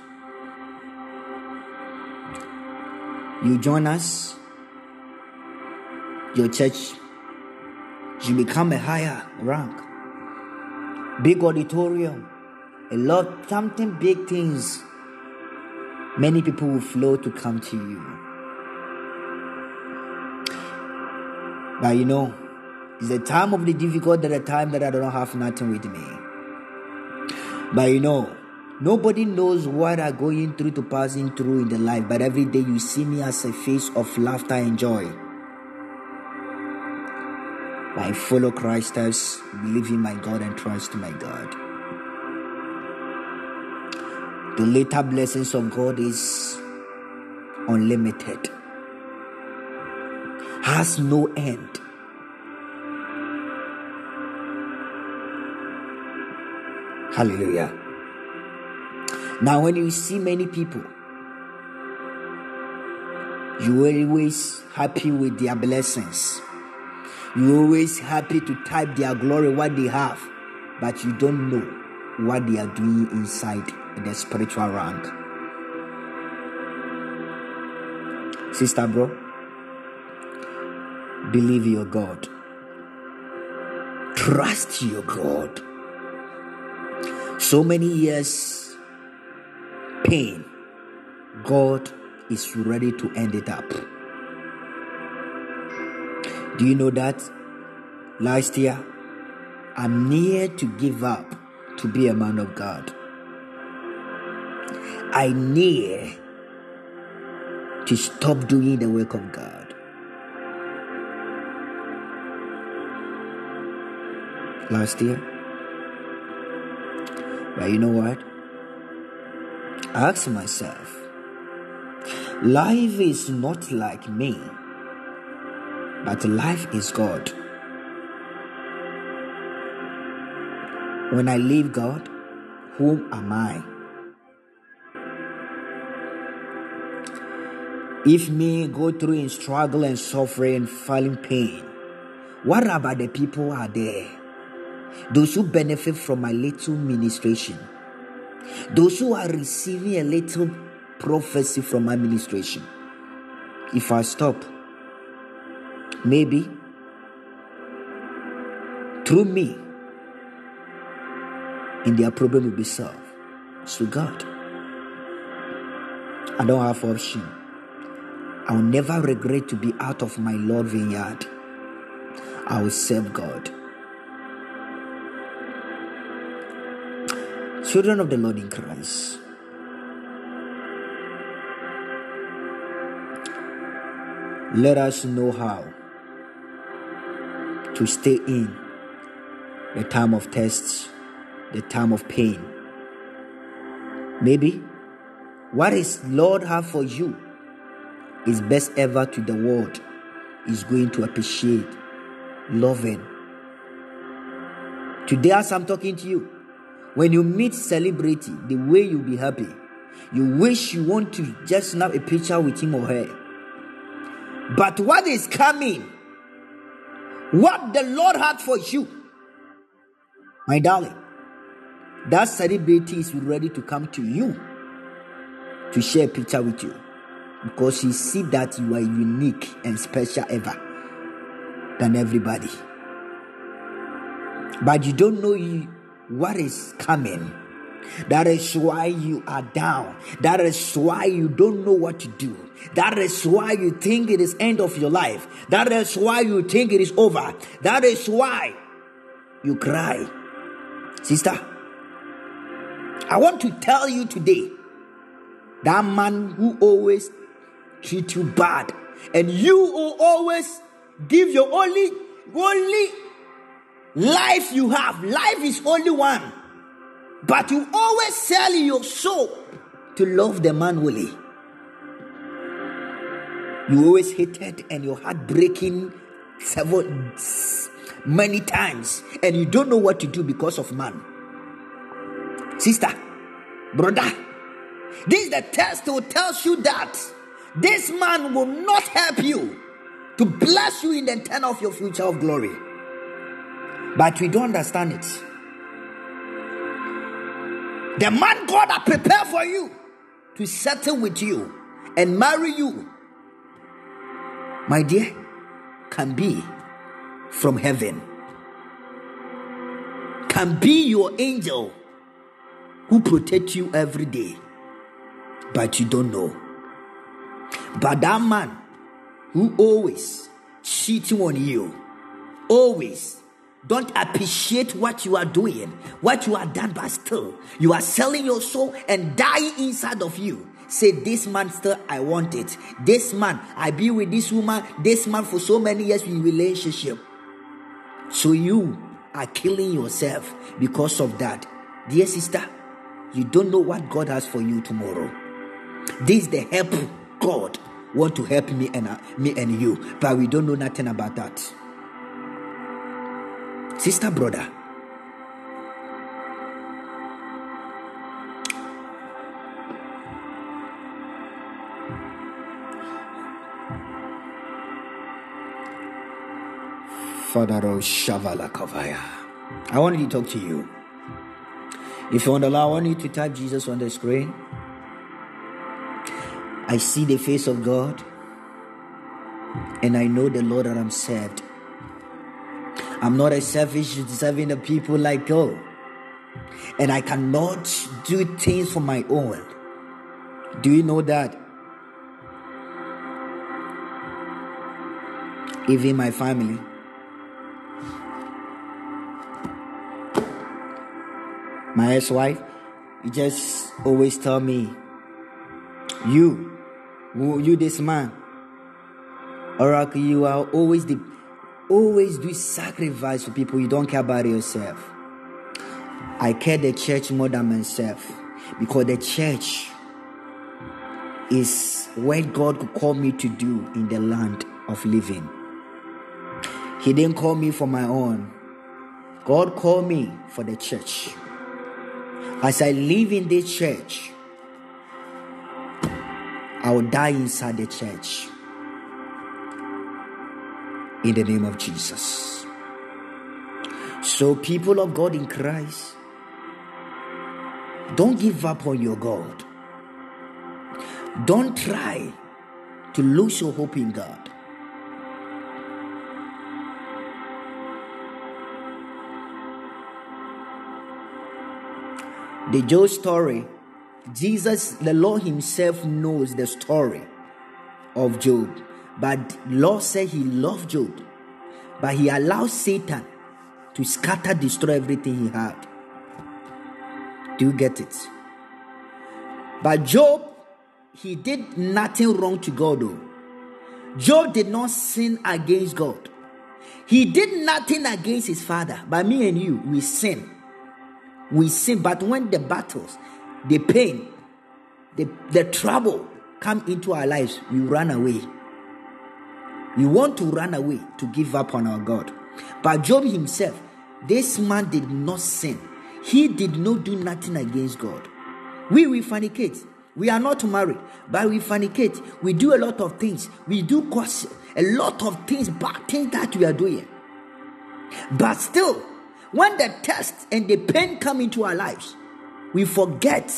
You join us, your church, you become a higher rank. Big auditorium, a lot, something big things. Many people will flow to come to you. But you know, it's the time of the difficult that the time that I don't have nothing with me. But you know, nobody knows what I'm going through to passing through in the life. But every day you see me as a face of laughter and joy. I follow Christ as believe in my God and trust my God. The later blessings of God is unlimited, has no end. Hallelujah. Now, when you see many people, you are always happy with their blessings. You are always happy to type their glory, what they have, but you don't know what they are doing inside the spiritual rank. Sister, bro, believe your God. Trust your God so many years pain god is ready to end it up do you know that last year I'm near to give up to be a man of God. I near to stop doing the work of God. Last year. But you know what? I asked myself, life is not like me, but life is God. When I leave God, whom am I? If me go through in struggle and suffering, feeling pain, what about the people are there? Those who benefit from my little ministration, those who are receiving a little prophecy from my ministration. If I stop, maybe through me, and their problem will be solved. So God, I don't have option. I will never regret to be out of my Lord vineyard. I will serve God. Children of the Lord in Christ. Let us know how to stay in the time of tests the time of pain. Maybe what is Lord have for you is best ever to the world is going to appreciate, loving. Today, as I'm talking to you, when you meet celebrity, the way you'll be happy, you wish you want to just snap a picture with him or her. But what is coming? What the Lord had for you, my darling, that celebrity is ready to come to you to share a picture with you because he see that you are unique and special ever than everybody but you don't know you, what is coming? That is why you are down. That is why you don't know what to do. That is why you think it is end of your life. That is why you think it is over. That is why you cry. Sister I want to tell you today that man who always treat you bad and you who always give your only only life you have life is only one but you always sell your soul to love the man only you always hated and your heart breaking several many times and you don't know what to do because of man sister, brother. This is the test who tells you that this man will not help you to bless you in the turn of your future of glory. But we don't understand it. The man God has prepared for you to settle with you and marry you, my dear, can be from heaven, can be your angel who protect you every day, but you don't know. But that man who always cheating on you, always don't appreciate what you are doing, what you are done, but still you are selling your soul and dying inside of you. Say, This man still I want it. This man, I be with this woman, this man for so many years in relationship. So you are killing yourself because of that. Dear sister, you don't know what God has for you tomorrow. This is the help God want to help me and uh, me and you, but we don't know nothing about that. Sister, brother. Father Shavala Kavaya. I wanted to talk to you. If you want to allow, I want you to type Jesus on the screen. I see the face of God and I know the Lord that I'm served. I'm not a selfish serving the people like God. And I cannot do things for my own. Do you know that? Even my family. My ex-wife, you just always tell me, you, you this man, Oracle, you are always the always do sacrifice for people. You don't care about yourself. I care the church more than myself because the church is what God could call me to do in the land of living. He didn't call me for my own. God called me for the church. As I live in this church, I will die inside the church. In the name of Jesus. So, people of God in Christ, don't give up on your God. Don't try to lose your hope in God. The Job story, Jesus, the Lord Himself knows the story of Job. But Lord said He loved Job, but He allowed Satan to scatter, destroy everything he had. Do you get it? But Job, he did nothing wrong to God, though. Job did not sin against God. He did nothing against his father. But me and you, we sin. We sin. But when the battles, the pain, the, the trouble come into our lives, we run away. We want to run away to give up on our God. But Job himself, this man did not sin. He did not do nothing against God. We will fornicate. We are not married, but we fornicate. We do a lot of things. We do cause a lot of things, bad things that we are doing. But still, when the test and the pain come into our lives, we forget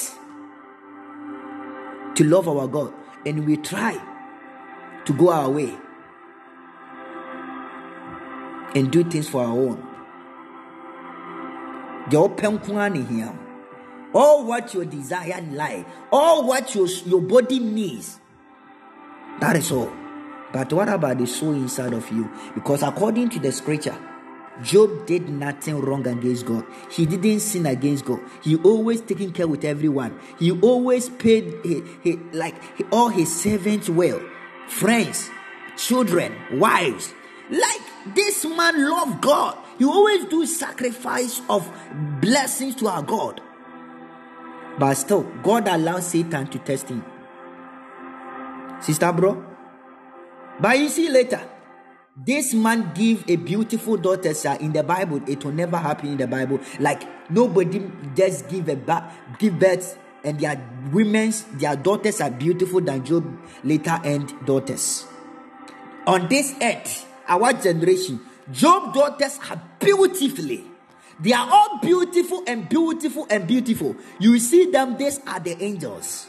to love our God and we try to go our way and do things for our own. Your penance here, all what your desire like, all what your, your body needs. That is all. But what about the soul inside of you? Because according to the scripture, Job did nothing wrong against God. He didn't sin against God. He always taking care with everyone. He always paid he, he, like he, all his servants well, friends, children, wives. Like this man loved God. He always do sacrifice of blessings to our God. But still, God allows Satan to test him. Sister, bro. But you see later, this man give a beautiful daughter, sir. In the Bible, it will never happen in the Bible. Like nobody just give a ba- give birth, and their women's their daughters are beautiful than Job later end daughters. On this earth, our generation, Job daughters are beautifully. They are all beautiful and beautiful and beautiful. You see them, these are the angels.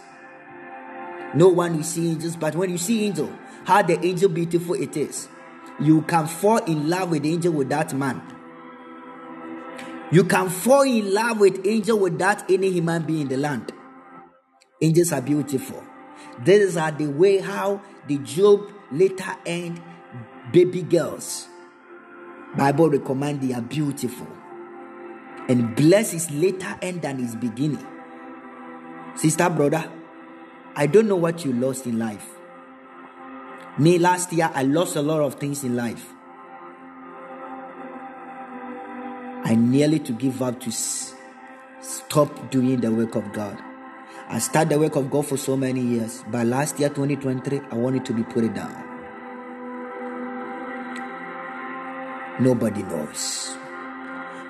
No one will see angels, but when you see angel, how the angel beautiful it is. You can fall in love with angel with that man. You can fall in love with angel without any human being in the land. Angels are beautiful. These are the way how the Job later end baby girls. Bible recommend they are beautiful and bless his later end than his beginning. Sister, brother, I don't know what you lost in life. Me, last year, I lost a lot of things in life. I nearly to give up to s- stop doing the work of God. I started the work of God for so many years, but last year, 2023, I wanted to be put it down. Nobody knows.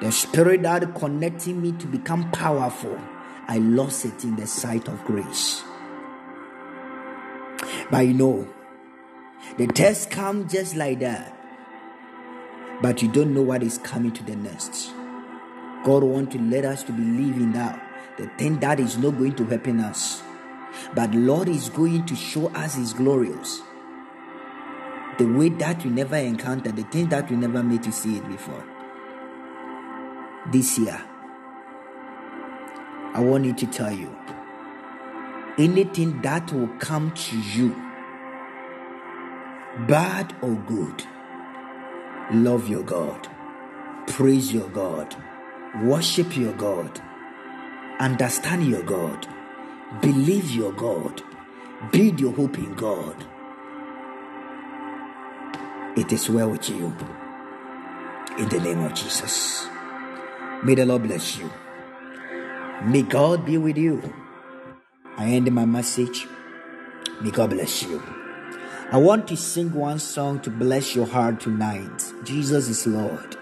The spirit that connecting me to become powerful, I lost it in the sight of grace. But you know, the test come just like that. But you don't know what is coming to the next. God want to let us to believe in that. The thing that is not going to happen us. But Lord is going to show us his glorious. The way that we never encountered, the thing that we never made to see it before. This year, I want you to tell you anything that will come to you, bad or good, love your God, praise your God, worship your God, understand your God, believe your God, build your hope in God, it is well with you. In the name of Jesus. May the Lord bless you. May God be with you. I end my message. May God bless you. I want to sing one song to bless your heart tonight. Jesus is Lord.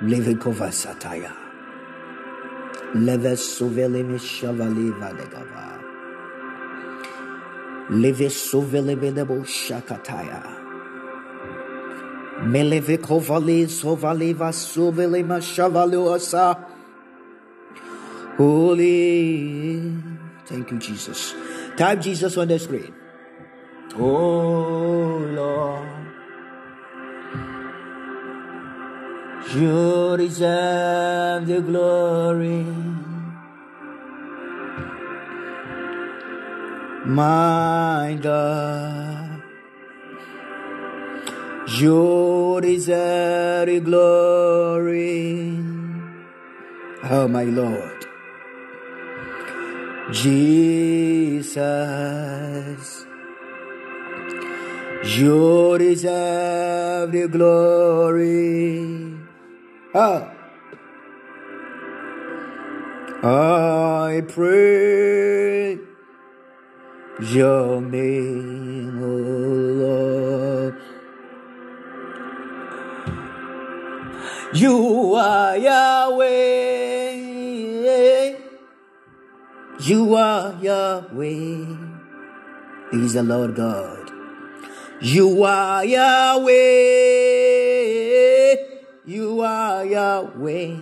Levekova Sataya. Leve Soveleme Shavali Vadegava. Leve Sovelebedebo Shakataya. Holy. Thank you, Jesus. Type Jesus on the screen. Oh Lord, you deserve the glory. My God, you deserve glory. Oh, my Lord. Jesus, you deserve the glory. Ah. I pray your name, O Lord. You are Yahweh. You are Yahweh. He is the Lord God. You are Yahweh. You are Yahweh.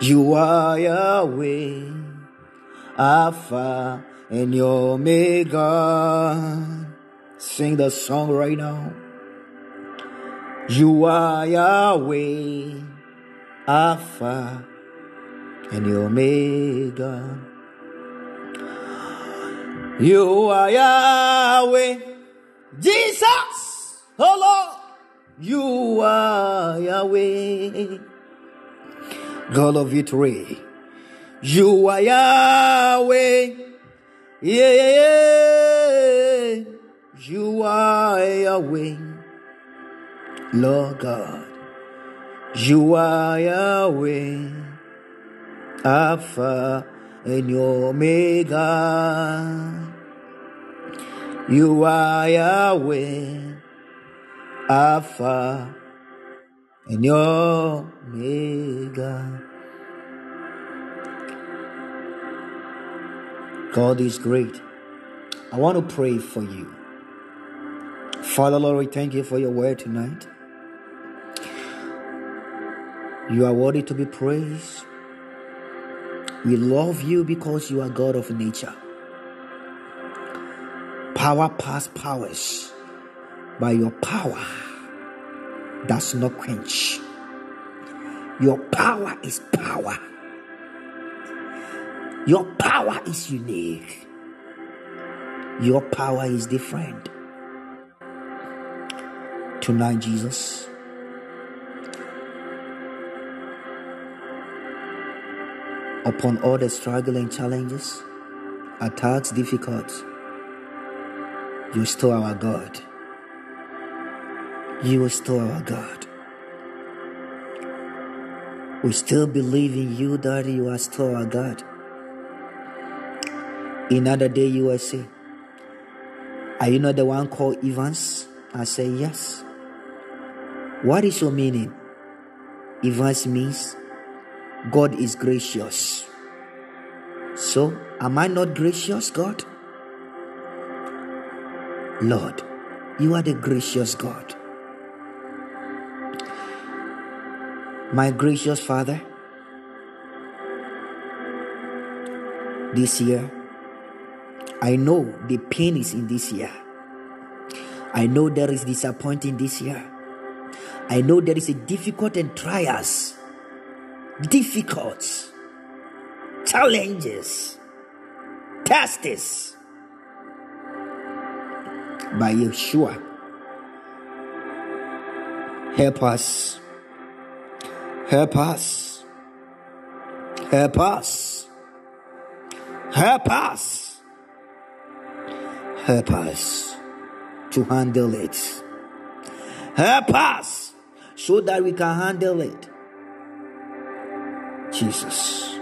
You are Yahweh. Alpha and Omega. Sing the song right now. You are Yahweh. Alpha and Omega. You are Yahweh, Jesus, oh Lord. You are Yahweh, God of victory. You are Yahweh, yeah. You are Yahweh, Lord God. You are Yahweh. Alpha and Omega. You are Yahweh, Alpha and Omega. God is great. I want to pray for you. Father, Lord, we thank you for your word tonight. You are worthy to be praised. We love you because you are God of nature. Power past powers. By your power does not quench. Your power is power. Your power is unique. Your power is different. Tonight, Jesus, upon all the struggle and challenges, attacks, difficult, you still our God. You are still our God. We still believe in you, that you are still our God. Another day, you will say, Are you not the one called Evans? I say, Yes. What is your meaning? Evans means God is gracious. So, am I not gracious, God? Lord, you are the gracious God. My gracious Father, this year, I know the pain is in this year. I know there is disappointing this year. I know there is a difficult and trials, difficult challenges, tests. By Yeshua, help us, help us, Help us. Help us. Help us to handle it. Help us so that we can handle it. Jesus.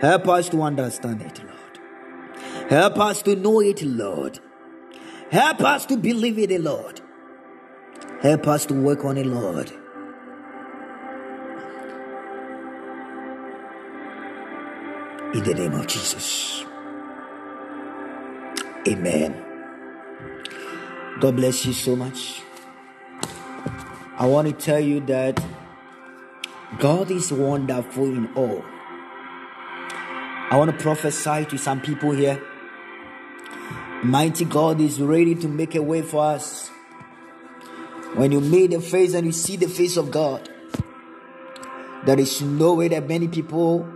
Help us to understand it, Lord. Help us to know it, Lord. Help us to believe it, Lord. Help us to work on it, Lord. In the name of Jesus. Amen. God bless you so much. I want to tell you that God is wonderful in all. I want to prophesy to some people here. Mighty God is ready to make a way for us. When you meet the face and you see the face of God, there is no way that many people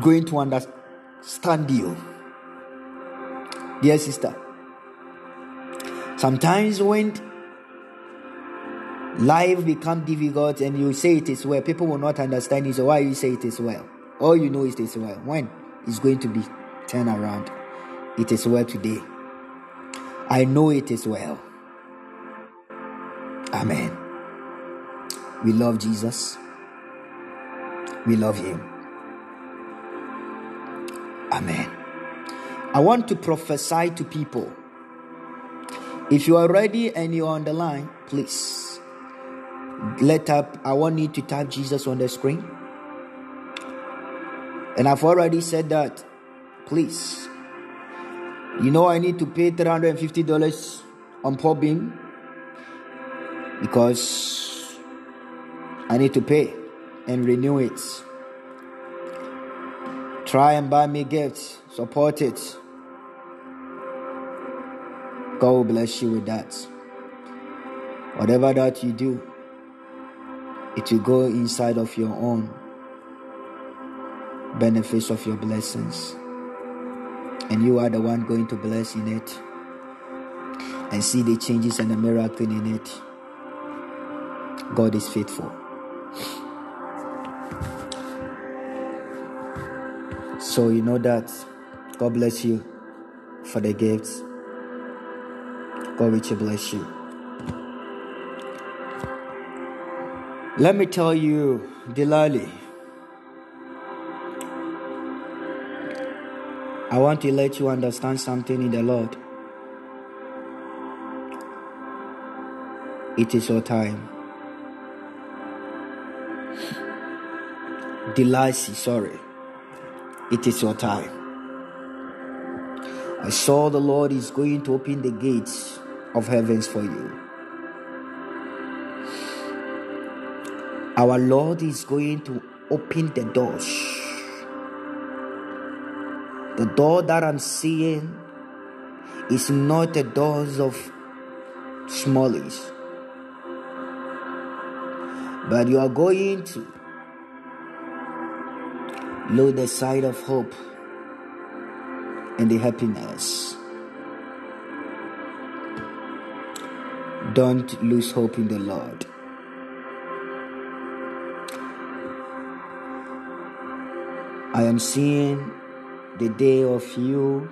going to understand you. Dear sister, sometimes when life become difficult and you say it is well, people will not understand you. So why you say it is well? All you know is it is well. When it's going to be turned around, it is well today. I know it is well. Amen. We love Jesus. We love Him. Amen. I want to prophesy to people. If you are ready and you are on the line, please let up. I want you to type Jesus on the screen. And I've already said that. Please. You know I need to pay $350 on Podbean because I need to pay and renew it. Try and buy me gifts, support it. God will bless you with that. Whatever that you do, it will go inside of your own benefits of your blessings. And you are the one going to bless in it and see the changes and the miracle in it. God is faithful. So you know that. God bless you for the gifts. God richly bless you. Let me tell you, Delali. I want to let you understand something in the Lord. It is your time. Delasi, sorry. It is your time. I saw the Lord is going to open the gates of heavens for you. Our Lord is going to open the doors. The door that I'm seeing is not the doors of smallies, but you are going to load the side of hope and the happiness. Don't lose hope in the Lord. I am seeing the day of you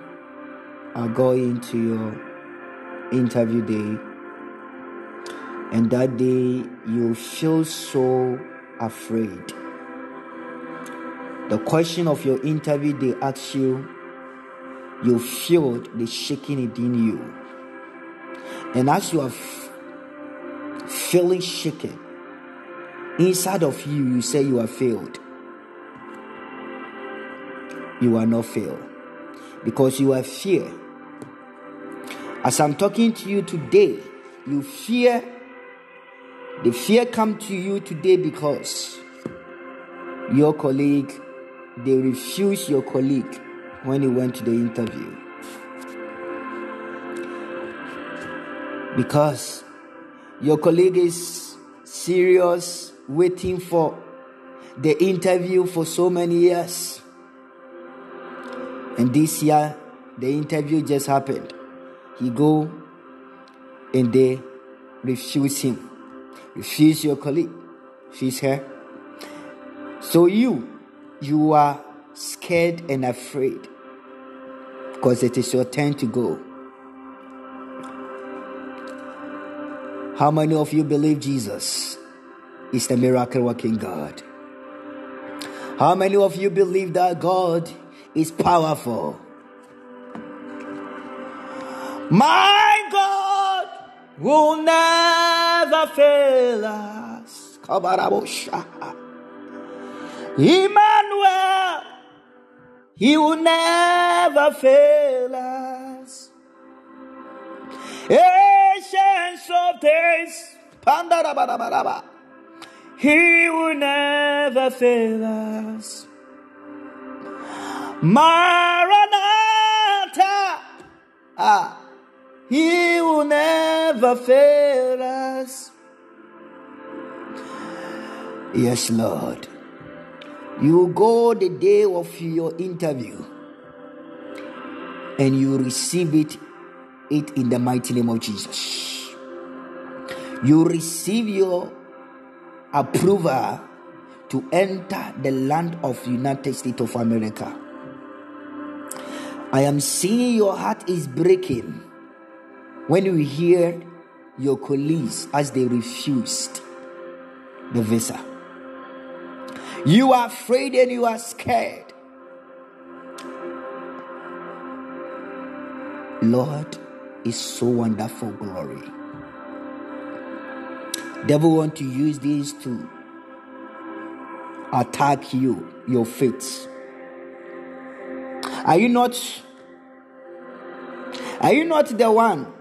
are going to your interview day, and that day you feel so afraid. The question of your interview, they ask you, you feel the shaking within you. And as you are feeling shaken, inside of you, you say you are failed you are not failed because you have fear. As I'm talking to you today, you fear. The fear come to you today because your colleague, they refuse your colleague when you went to the interview. Because your colleague is serious, waiting for the interview for so many years. And this year, the interview just happened. He go and they refuse him. Refuse your colleague. Refuse her. So you, you are scared and afraid because it is your turn to go. How many of you believe Jesus is the miracle working God? How many of you believe that God is powerful? My God will never fail us. Emmanuel, He will never fail us. Ancients of days, He will never fail us. Maranatha, ah, He will never fail us. Yes, Lord. You go the day of your interview and you receive it, it in the mighty name of Jesus. You receive your approval to enter the land of United States of America. I am seeing your heart is breaking when you hear your colleagues as they refused the visa. You are afraid and you are scared. Lord is so wonderful glory. Devil want to use these to attack you, your faith. Are you not are you not the one?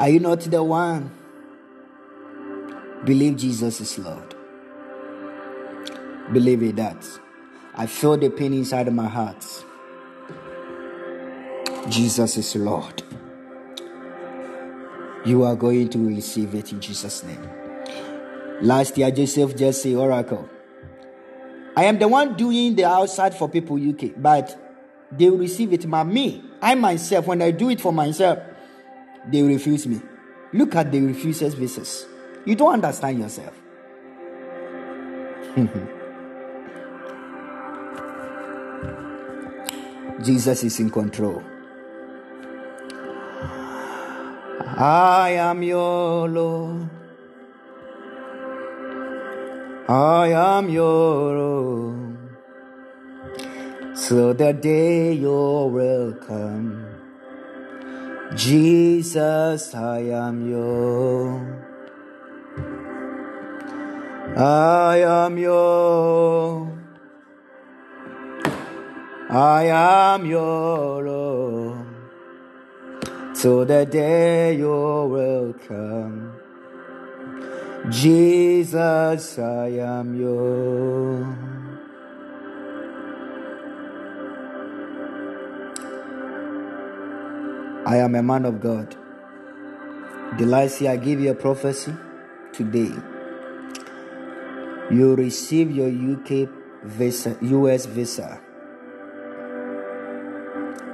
Are you not the one? Believe Jesus is Lord. Believe it that. I feel the pain inside of my heart. Jesus is Lord. You are going to receive it in Jesus' name. Last year, Joseph just said, Oracle. I am the one doing the outside for people UK, but they will receive it. But me, I myself, when I do it for myself, they will refuse me. Look at the refuses visas. You don't understand yourself. [laughs] Jesus is in control. I am your Lord. I am your own. So the day you're welcome. Jesus, I am your. I am your. I am your own. So the day you're welcome. Jesus, I am your. I am a man of God. Delicia, I give you a prophecy today. You receive your UK visa, US visa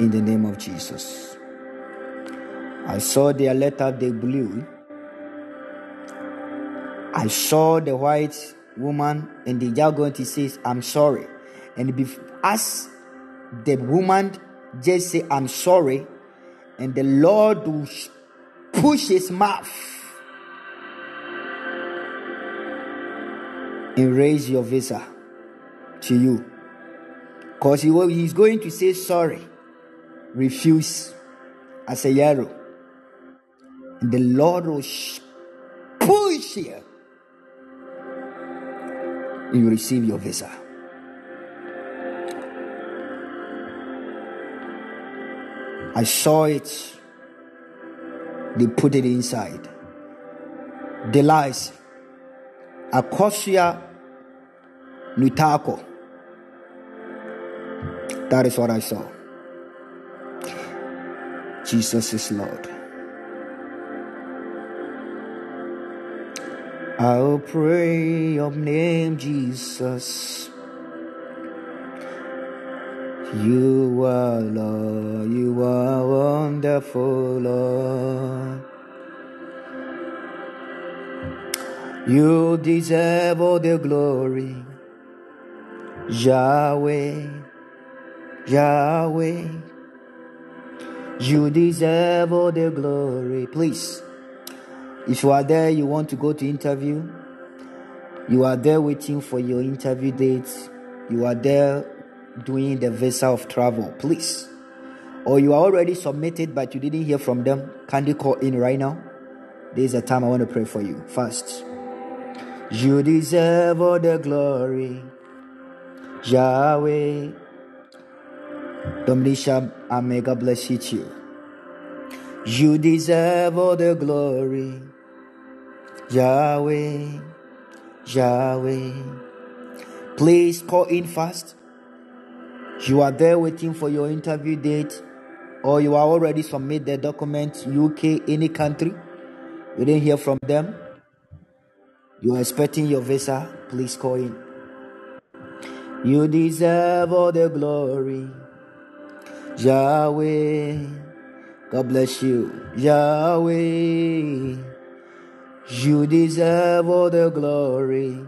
in the name of Jesus. I saw their letter they blew. I saw the white woman and the are going to say, I'm sorry. And as the woman just say, I'm sorry, and the Lord will push his mouth and raise your visa to you. Because he, he's going to say sorry, refuse as a. And the Lord will push you. You receive your visa. I saw it. They put it inside. The lies. Akosia Nutako. That is what I saw. Jesus is Lord. I'll pray your name, Jesus. You are Lord, you are wonderful, Lord. You deserve all the glory. Yahweh, Yahweh. You deserve all the glory. Please, if you are there, you want to go to interview, you are there waiting for your interview date, you are there doing the visa of travel, please. Or you are already submitted but you didn't hear from them, can you call in right now? This is the time I want to pray for you. First, you deserve all the glory, Yahweh. Dominisha, may God bless you. You deserve all the glory, Yahweh, Yahweh. Please call in fast. You are there waiting for your interview date, or you are already submit the documents UK, any country. You didn't hear from them. You are expecting your visa. Please call in. You deserve all the glory. Yahweh. God bless you. Yahweh. You deserve all the glory.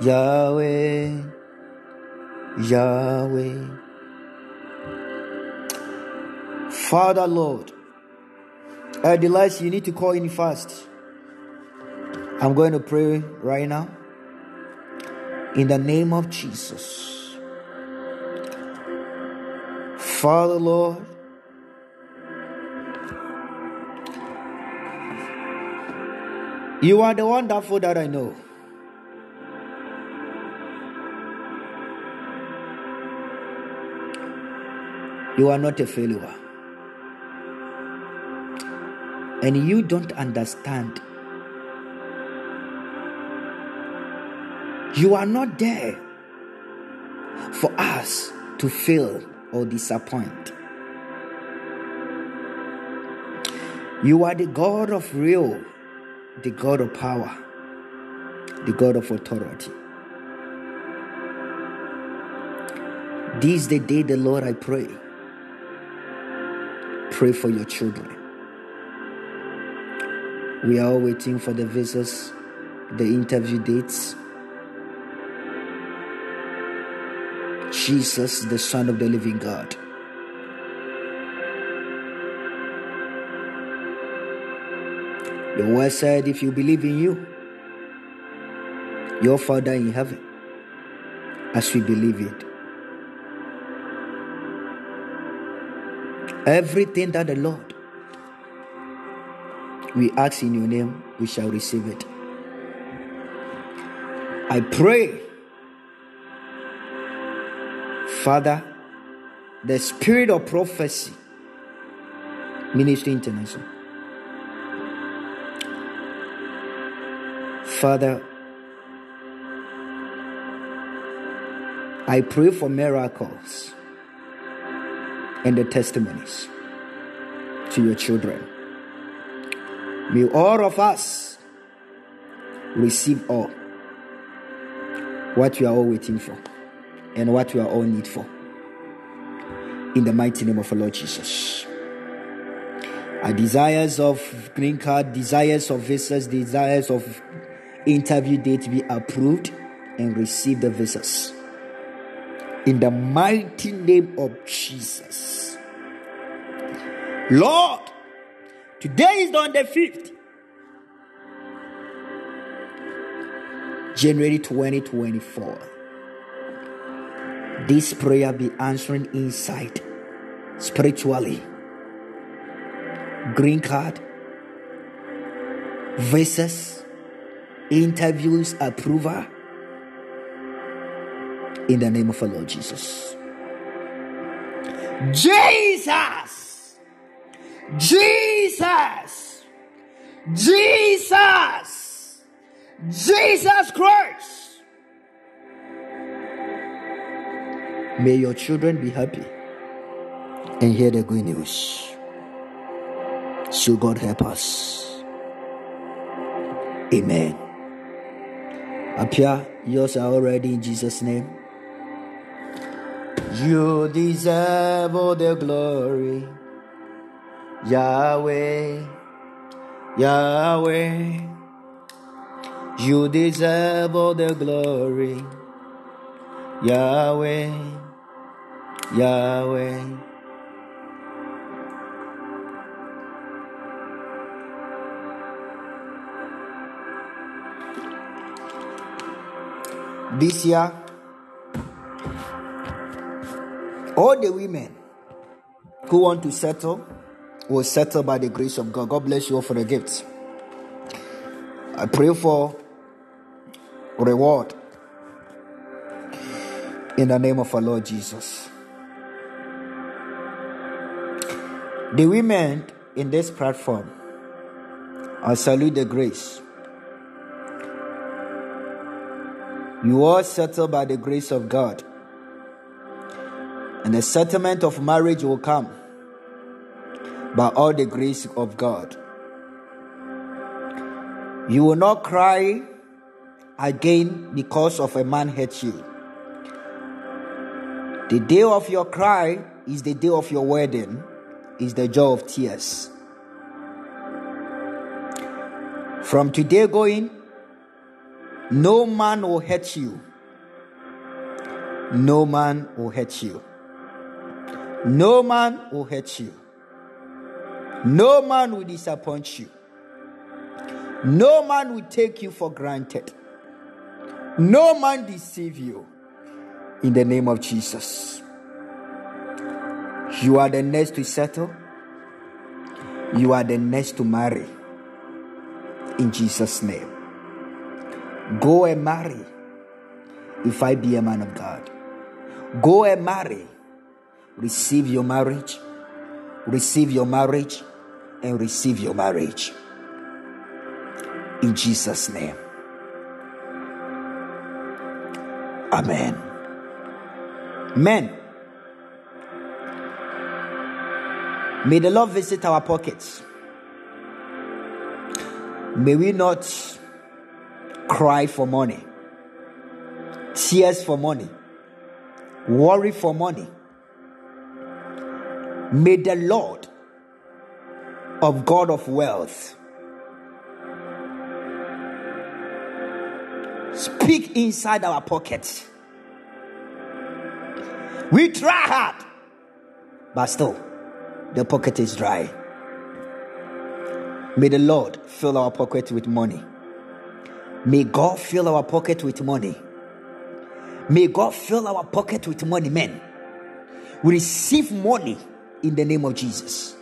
Yahweh. Yahweh. Father Lord. Delight, you need to call in fast. I'm going to pray right now. In the name of Jesus. Father, Lord, you are the wonderful that I know. You are not a failure. And you don't understand. You are not there for us to fail or disappoint. You are the God of real, the God of power, the God of authority. This is the day the Lord I pray. Pray for your children. We are all waiting for the visas, the interview dates. Jesus, the Son of the living God. Your word said, if you believe in you, your Father in heaven, as we believe it, everything that the Lord we ask in your name, we shall receive it. I pray Father, the spirit of prophecy, Ministry International. Father, I pray for miracles and the testimonies to your children. May all of us receive all what we are all waiting for and what we are all need for. In the mighty name of our Lord Jesus. Our desires of green card, desires of visas, desires of interview date be approved and receive the visas. In the mighty name of Jesus. Lord, today is on the 5th. January 2024 this prayer be answering inside spiritually green card visas interviews approval in the name of our lord jesus jesus jesus jesus jesus christ May your children be happy and hear the good news. So God help us. Amen. Appear, yours are already in Jesus' name. You deserve all the glory. Yahweh, Yahweh. You deserve all the glory. Yahweh, Yahweh. This year, all the women who want to settle will settle by the grace of God. God bless you all for the gifts. I pray for reward in the name of our Lord Jesus. The women in this platform, I salute the grace. You are settled by the grace of God. And the settlement of marriage will come by all the grace of God. You will not cry again because of a man hurt you. The day of your cry is the day of your wedding, is the joy of tears. From today going, no man will hurt you. No man will hurt you. No man will hurt you. No man will disappoint you. No man will take you for granted. No man deceive you. In the name of Jesus. You are the next to settle. You are the next to marry. In Jesus' name. Go and marry if I be a man of God. Go and marry. Receive your marriage. Receive your marriage and receive your marriage. In Jesus' name. Amen. Men, may the Lord visit our pockets. May we not cry for money, tears for money, worry for money. May the Lord of God of wealth speak inside our pockets. We try hard, but still, the pocket is dry. May the Lord fill our pocket with money. May God fill our pocket with money. May God fill our pocket with money, men. We receive money in the name of Jesus.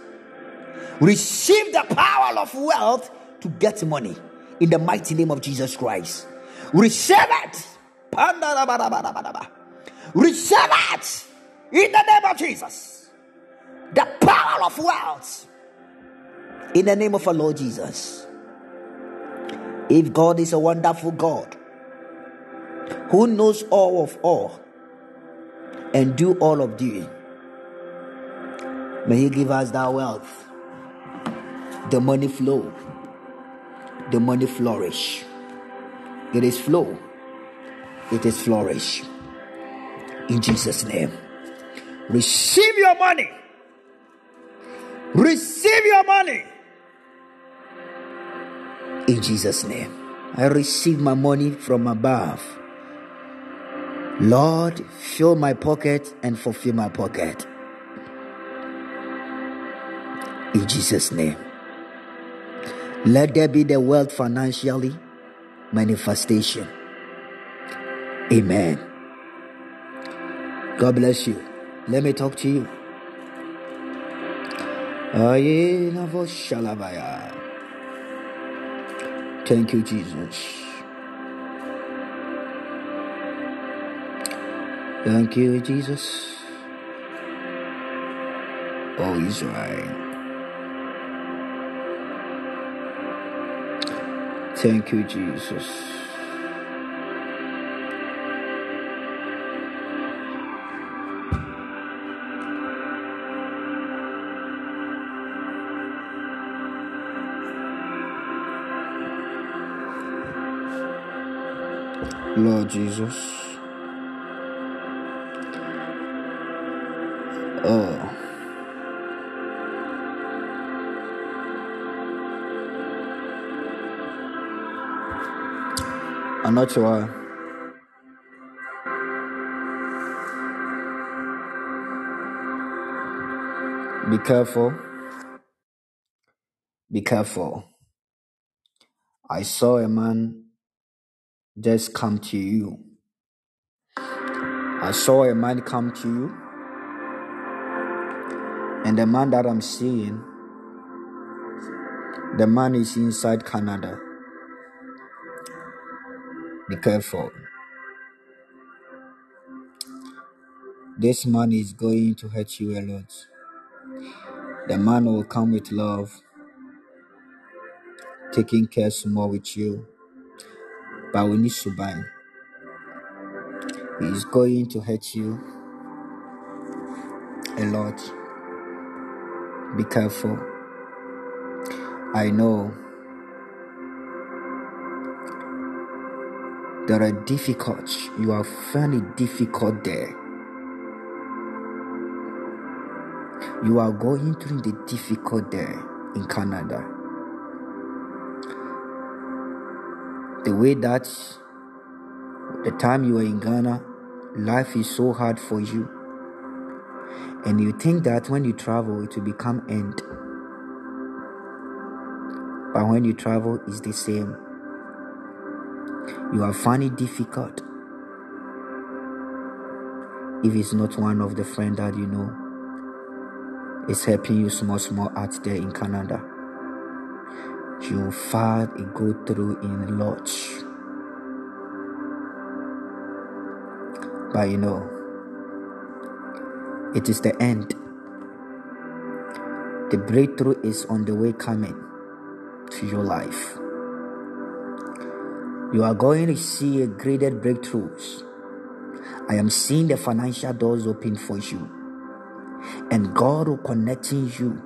Receive the power of wealth to get money in the mighty name of Jesus Christ. Receive it. Receive it in the name of Jesus. The power of wealth in the name of our Lord Jesus. If God is a wonderful God who knows all of all and do all of doing, may He give us that wealth, the money flow, the money flourish. It is flow, it is flourish. In Jesus' name, receive your money. Receive your money. In Jesus' name, I receive my money from above. Lord, fill my pocket and fulfill my pocket. In Jesus' name. Let there be the wealth financially manifestation. Amen. God bless you. Let me talk to you. Thank you, Jesus. Thank you, Jesus. Oh, Israel. Thank you, Jesus. Lord Jesus. Oh. I'm not sure. Be careful. Be careful. I saw a man just come to you. I saw a man come to you. And the man that I'm seeing, the man is inside Canada. Be careful. This man is going to hurt you a lot. The man will come with love, taking care more with you. But we need to buy. He going to hurt you a lot. Be careful. I know there are difficult. You are finding difficult there. You are going through the difficult there in Canada. The way that the time you are in Ghana, life is so hard for you. And you think that when you travel, it will become end. But when you travel, it's the same. You are finding difficult if it's not one of the friends that you know is helping you small small out there in Canada. You find it go through in lots. But you know, it is the end. The breakthrough is on the way coming to your life. You are going to see a greater breakthroughs. I am seeing the financial doors open for you. And God will connecting you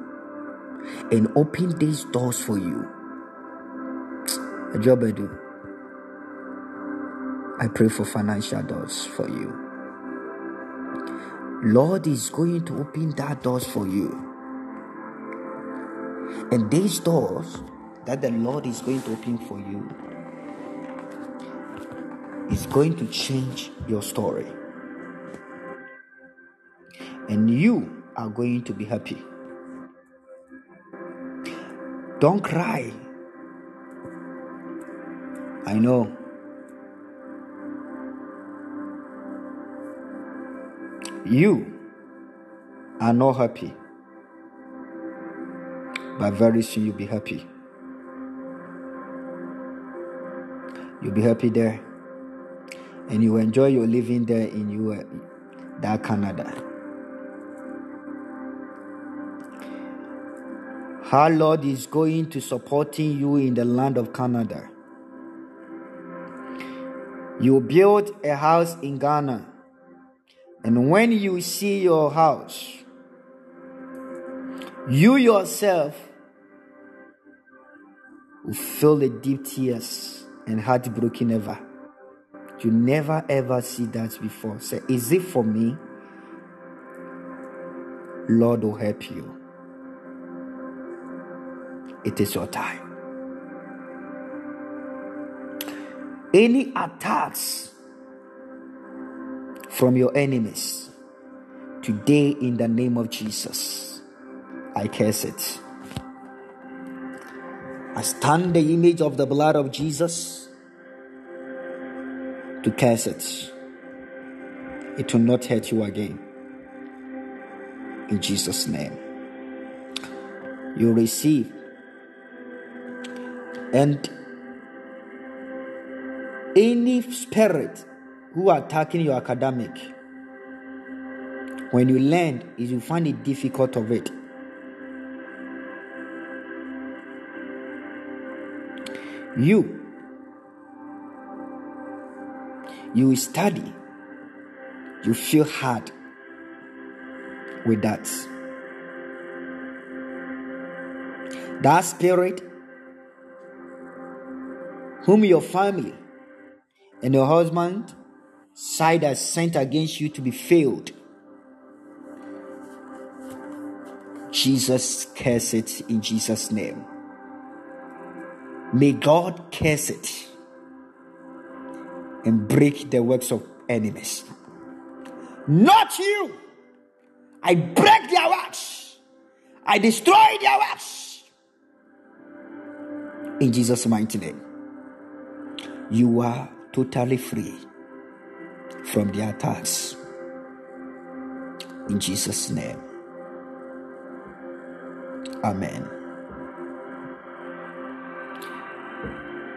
and open these doors for you. A job I do. I pray for financial doors for you. Lord is going to open that doors for you. And these doors that the Lord is going to open for you is going to change your story. And you are going to be happy. Don't cry. I know. You are not happy. But very soon you'll be happy. You'll be happy there. And you enjoy your living there in your that Canada. Our Lord is going to supporting you in the land of Canada. You build a house in Ghana. And when you see your house, you yourself will feel the deep tears and heartbroken ever. You never ever see that before. Say, is it for me? Lord will help you. It is your time. Any attacks from your enemies today in the name of Jesus, I curse it. I stand the image of the blood of Jesus to curse it. It will not hurt you again. In Jesus' name. You receive and any spirit who are attacking your academic, when you learn, is you find it difficult of it. You, you study, you feel hard with that. That spirit whom your family and your husband side has sent against you to be failed. Jesus curse it in Jesus' name. May God curse it. and break the works of enemies. Not you. I break their works. I destroy their works. In Jesus' mighty name. You are totally free from the attacks. In Jesus' name. Amen.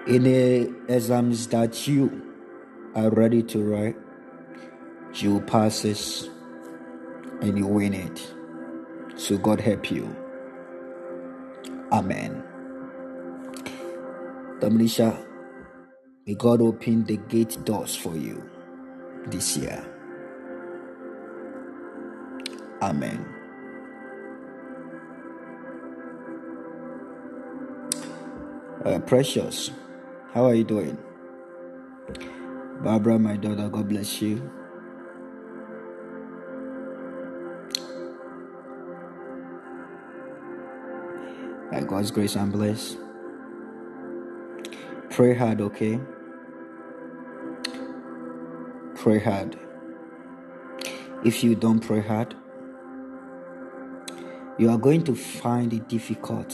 Any exams that you are ready to write, you pass it and you win it. So God help you. Amen. Dominisha, may God open the gate doors for you this year. Amen. Uh, precious, how are you doing? Barbara, my daughter, God bless you. By God's grace and bless. Pray hard, okay? Pray hard. If you don't pray hard, you are going to find it difficult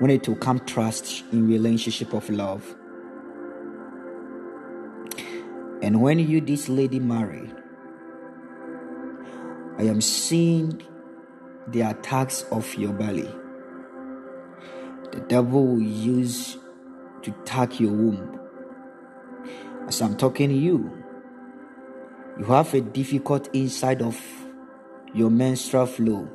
when it will come trust in relationship of love. And when you this lady marry, I am seeing the attacks of your belly. The devil will use to attack your womb. As I'm talking to you, you have a difficult inside of your menstrual flow.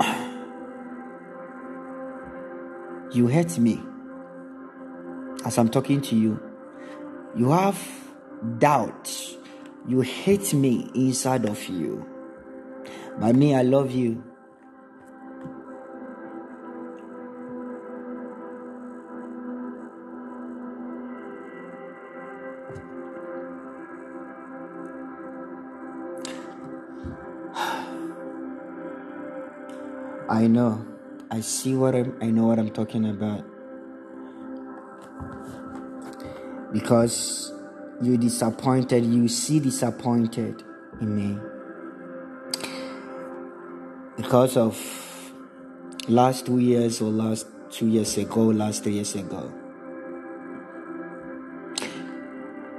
[sighs] You hurt me as I'm talking to you. You have doubt. You hate me inside of you. But me, I love you. I know. I see what I'm, I know what I'm talking about. Because you disappointed, you see disappointed in me. Because of last two years or last two years ago, last three years ago.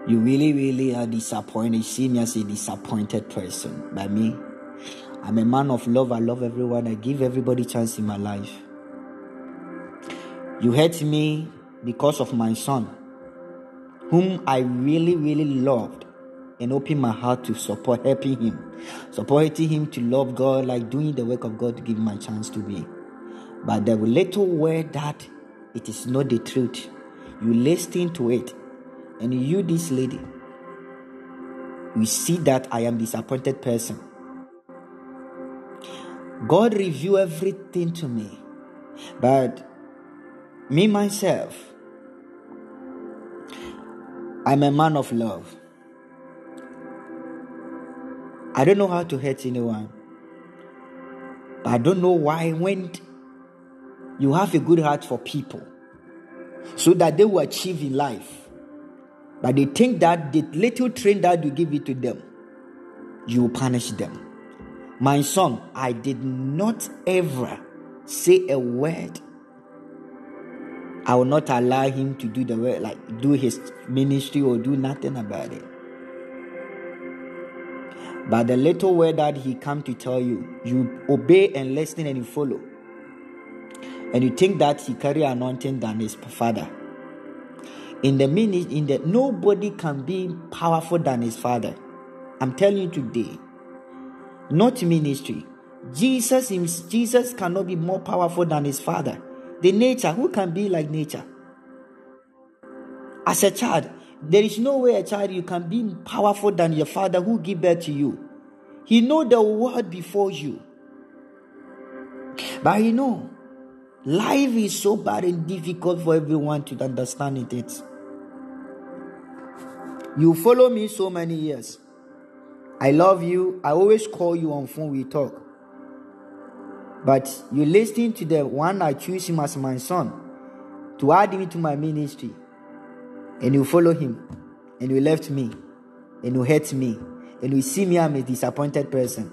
You really, really are disappointed. You see me as a disappointed person by me. I'm a man of love. I love everyone. I give everybody chance in my life. You hurt me because of my son, whom I really, really loved and opened my heart to support, helping him, supporting him to love God, like doing the work of God to give him a chance to be. But the little word that it is not the truth, you listen to it, and you, this lady, you see that I am disappointed person God revealed everything to me. But me myself, I'm a man of love. I don't know how to hurt anyone. But I don't know why when you have a good heart for people so that they will achieve in life. But they think that the little train that you give it to them, you will punish them. My son, I did not ever say a word. I will not allow him to do the work, like do his ministry or do nothing about it. But the little word that he come to tell you, you obey and listen and you follow. And you think that he carry anointing than his father. In the minute, in the nobody can be powerful than his father. I'm telling you today not ministry. Jesus, Jesus cannot be more powerful than his father. The nature, who can be like nature? As a child, there is no way a child you can be powerful than your father who give birth to you. He know the world before you. But you know, life is so bad and difficult for everyone to understand it. You follow me so many years. I love you. I always call you on phone, we talk. But you listen to the one I choose him as my son to add him to my ministry, and you follow him, and you left me, and you hate me, and you see me I'm a disappointed person.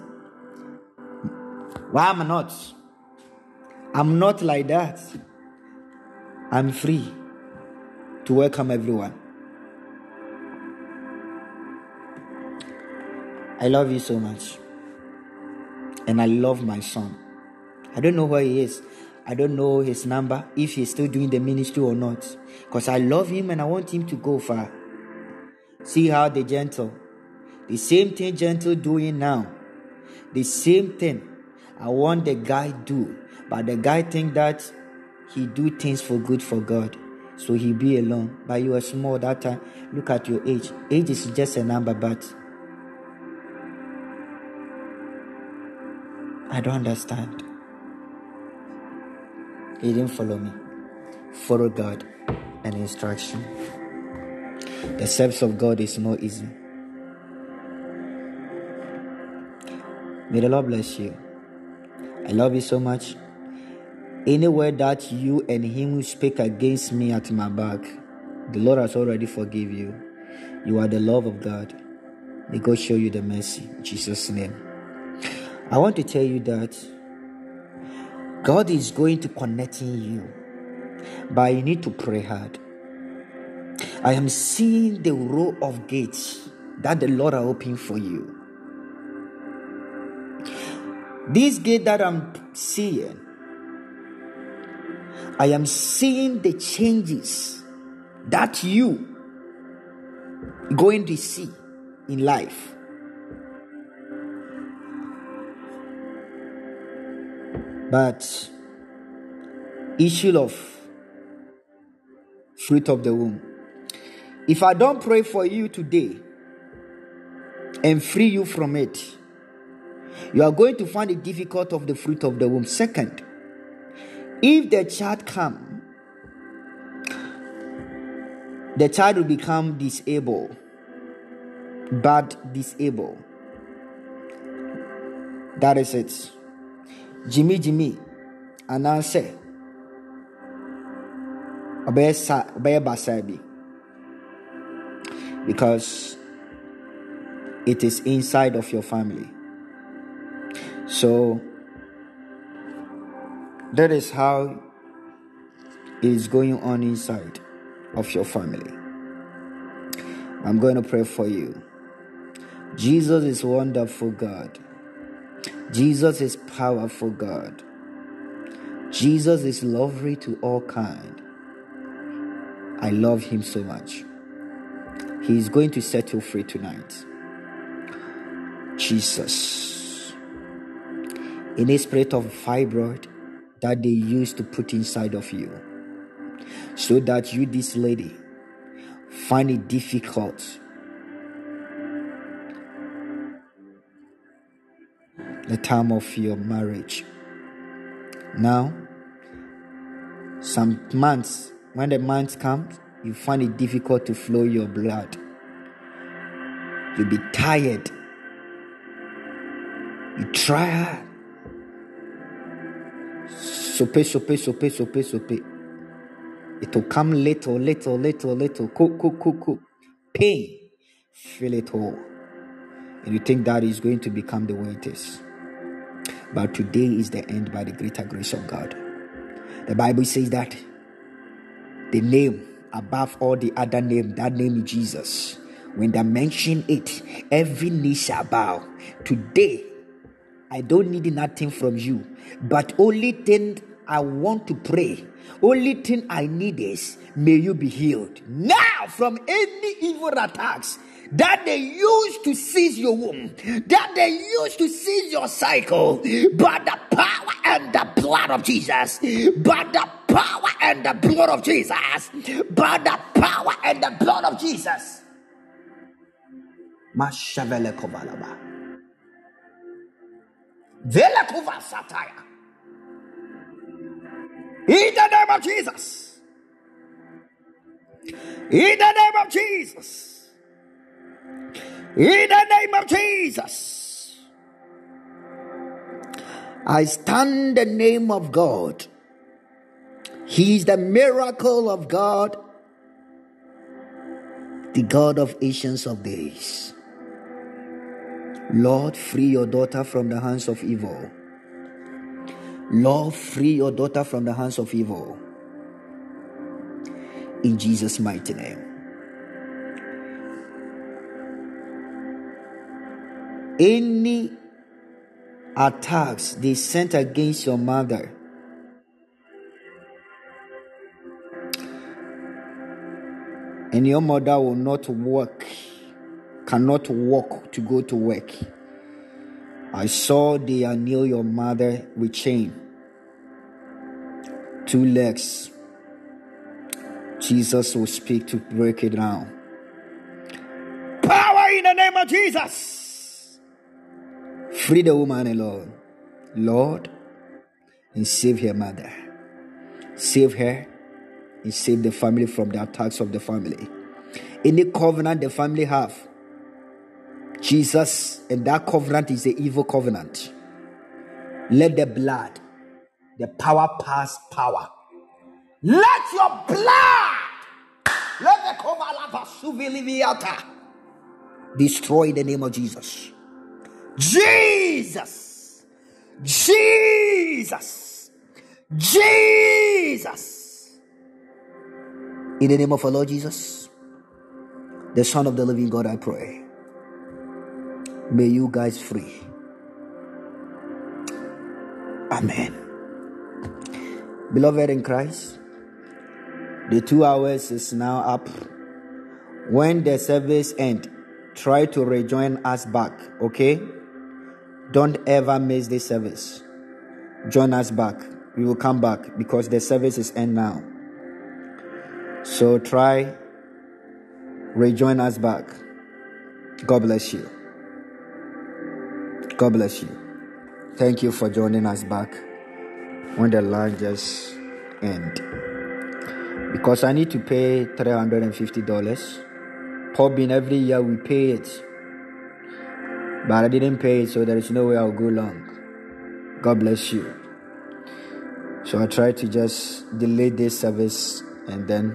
Why am I not? I'm not like that. I'm free to welcome everyone. I love you so much. And I love my son. I don't know where he is. I don't know his number, if he's still doing the ministry or not. Because I love him and I want him to go far. See how the gentle, the same thing gentle doing now, the same thing I want the guy do. But the guy think that he do things for good for God. So he be alone. But you are small that time. Look at your age. Age is just a number, but I don't understand. He didn't follow me. Follow God and instruction. The steps of God is not easy. May the Lord bless you. I love you so much. Anywhere that you and him speak against me at my back, the Lord has already forgive you. You are the love of God. May God show you the mercy. In Jesus' name. I want to tell you that God is going to connect in you, but you need to pray hard. I am seeing the row of gates that the Lord are opening for you. This gate that I'm seeing, I am seeing the changes that you going to see in life. But issue of fruit of the womb. If I don't pray for you today and free you from it, you are going to find it difficult of the fruit of the womb. Second, if the child come, the child will become disabled, bad disabled. That is it. Jimmy Jimmy anaasɛ ɔbɛyɛ sa ɔbɛyɛ basaa bi. Because it is inside of your family. So that is how it is going on inside of your family. I'm going to pray for you. Jesus is wonderful god Jesus is powerful God. Jesus is lovely to all kind. I love him so much. He is going to set you free tonight. Jesus. In a spirit of fibroid that they used to put inside of you. So that you, this lady, find it difficult the time of your marriage. Now, some months, when the months come, you find it difficult to flow your blood. You'll be tired. You try hard. Sope, sope, sope, sope, sope. It will come little, little, little, little. Cook, cook, cook, cook. Pain. Feel it all. And you think that is going to become the way it is. But today is the end by the greater grace of God. The Bible says that the name above all the other name, that name is Jesus. When they mention it, every knee shall bow. Today, I don't need nothing from you, but only thing I want to pray, only thing I need is may you be healed now from any evil attacks that they used to seize your womb, that they used to seize your cycle, but the power and the blood of Jesus, but the power and the blood of Jesus, but the power and the blood of Jesus. Sataya. In the name of Jesus. In the name of Jesus. In the name of Jesus. I stand the name of God. He is the miracle of God, the God of ancients of days. Lord, free your daughter from the hands of evil. Lord, free your daughter from the hands of evil. In Jesus' mighty name. Any attacks they sent against your mother and your mother will not work, cannot walk to go to work. I saw they nail your mother with chain, two legs. Jesus will speak to break it down. Power in the name of Jesus. Free the woman alone, Lord, and save her mother. Save her and save the family from the attacks of the family. Any covenant the family have, Jesus, and that covenant is the evil covenant. Let the blood, the power pass power. Let your blood, let the covenant of destroy the name of Jesus. Jesus, Jesus, Jesus. In the name of our Lord Jesus, the Son of the living God, I pray. May you guys free. Amen. Beloved in Christ, the two hours is now up. When the service end, try to rejoin us back, okay? Don't ever miss this service. Join us back. We will come back because the service is end now. So try, rejoin us back. God bless you. God bless you. Thank you for joining us back when the line just end. Because I need to pay $350. Podbean every year we pay it. But I didn't pay it, so there is no way I'll go long. God bless you. So I try to just delay this service and then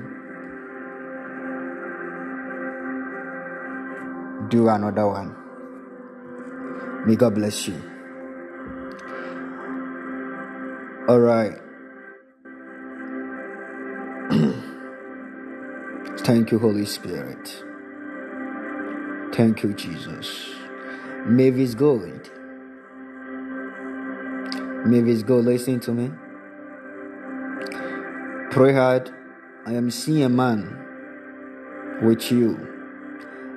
do another one. May God bless you. All right. [clears throat] Thank you, Holy Spirit. Thank you, Jesus. Mavis Gold. Mavis Gold, listen to me. Pray hard. I am seeing a man with you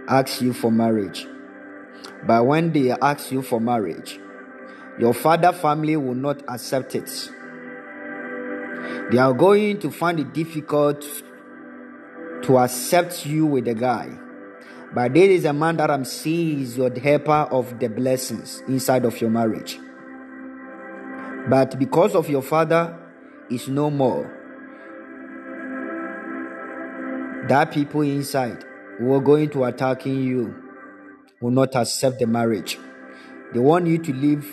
ask you for marriage. But when they ask you for marriage, your father family will not accept it. They are going to find it difficult to accept you with the guy. But this is a man that I'm seeing is your helper of the blessings inside of your marriage. But because of your father is no more, that people inside who are going to attacking you will not accept the marriage. They want you to live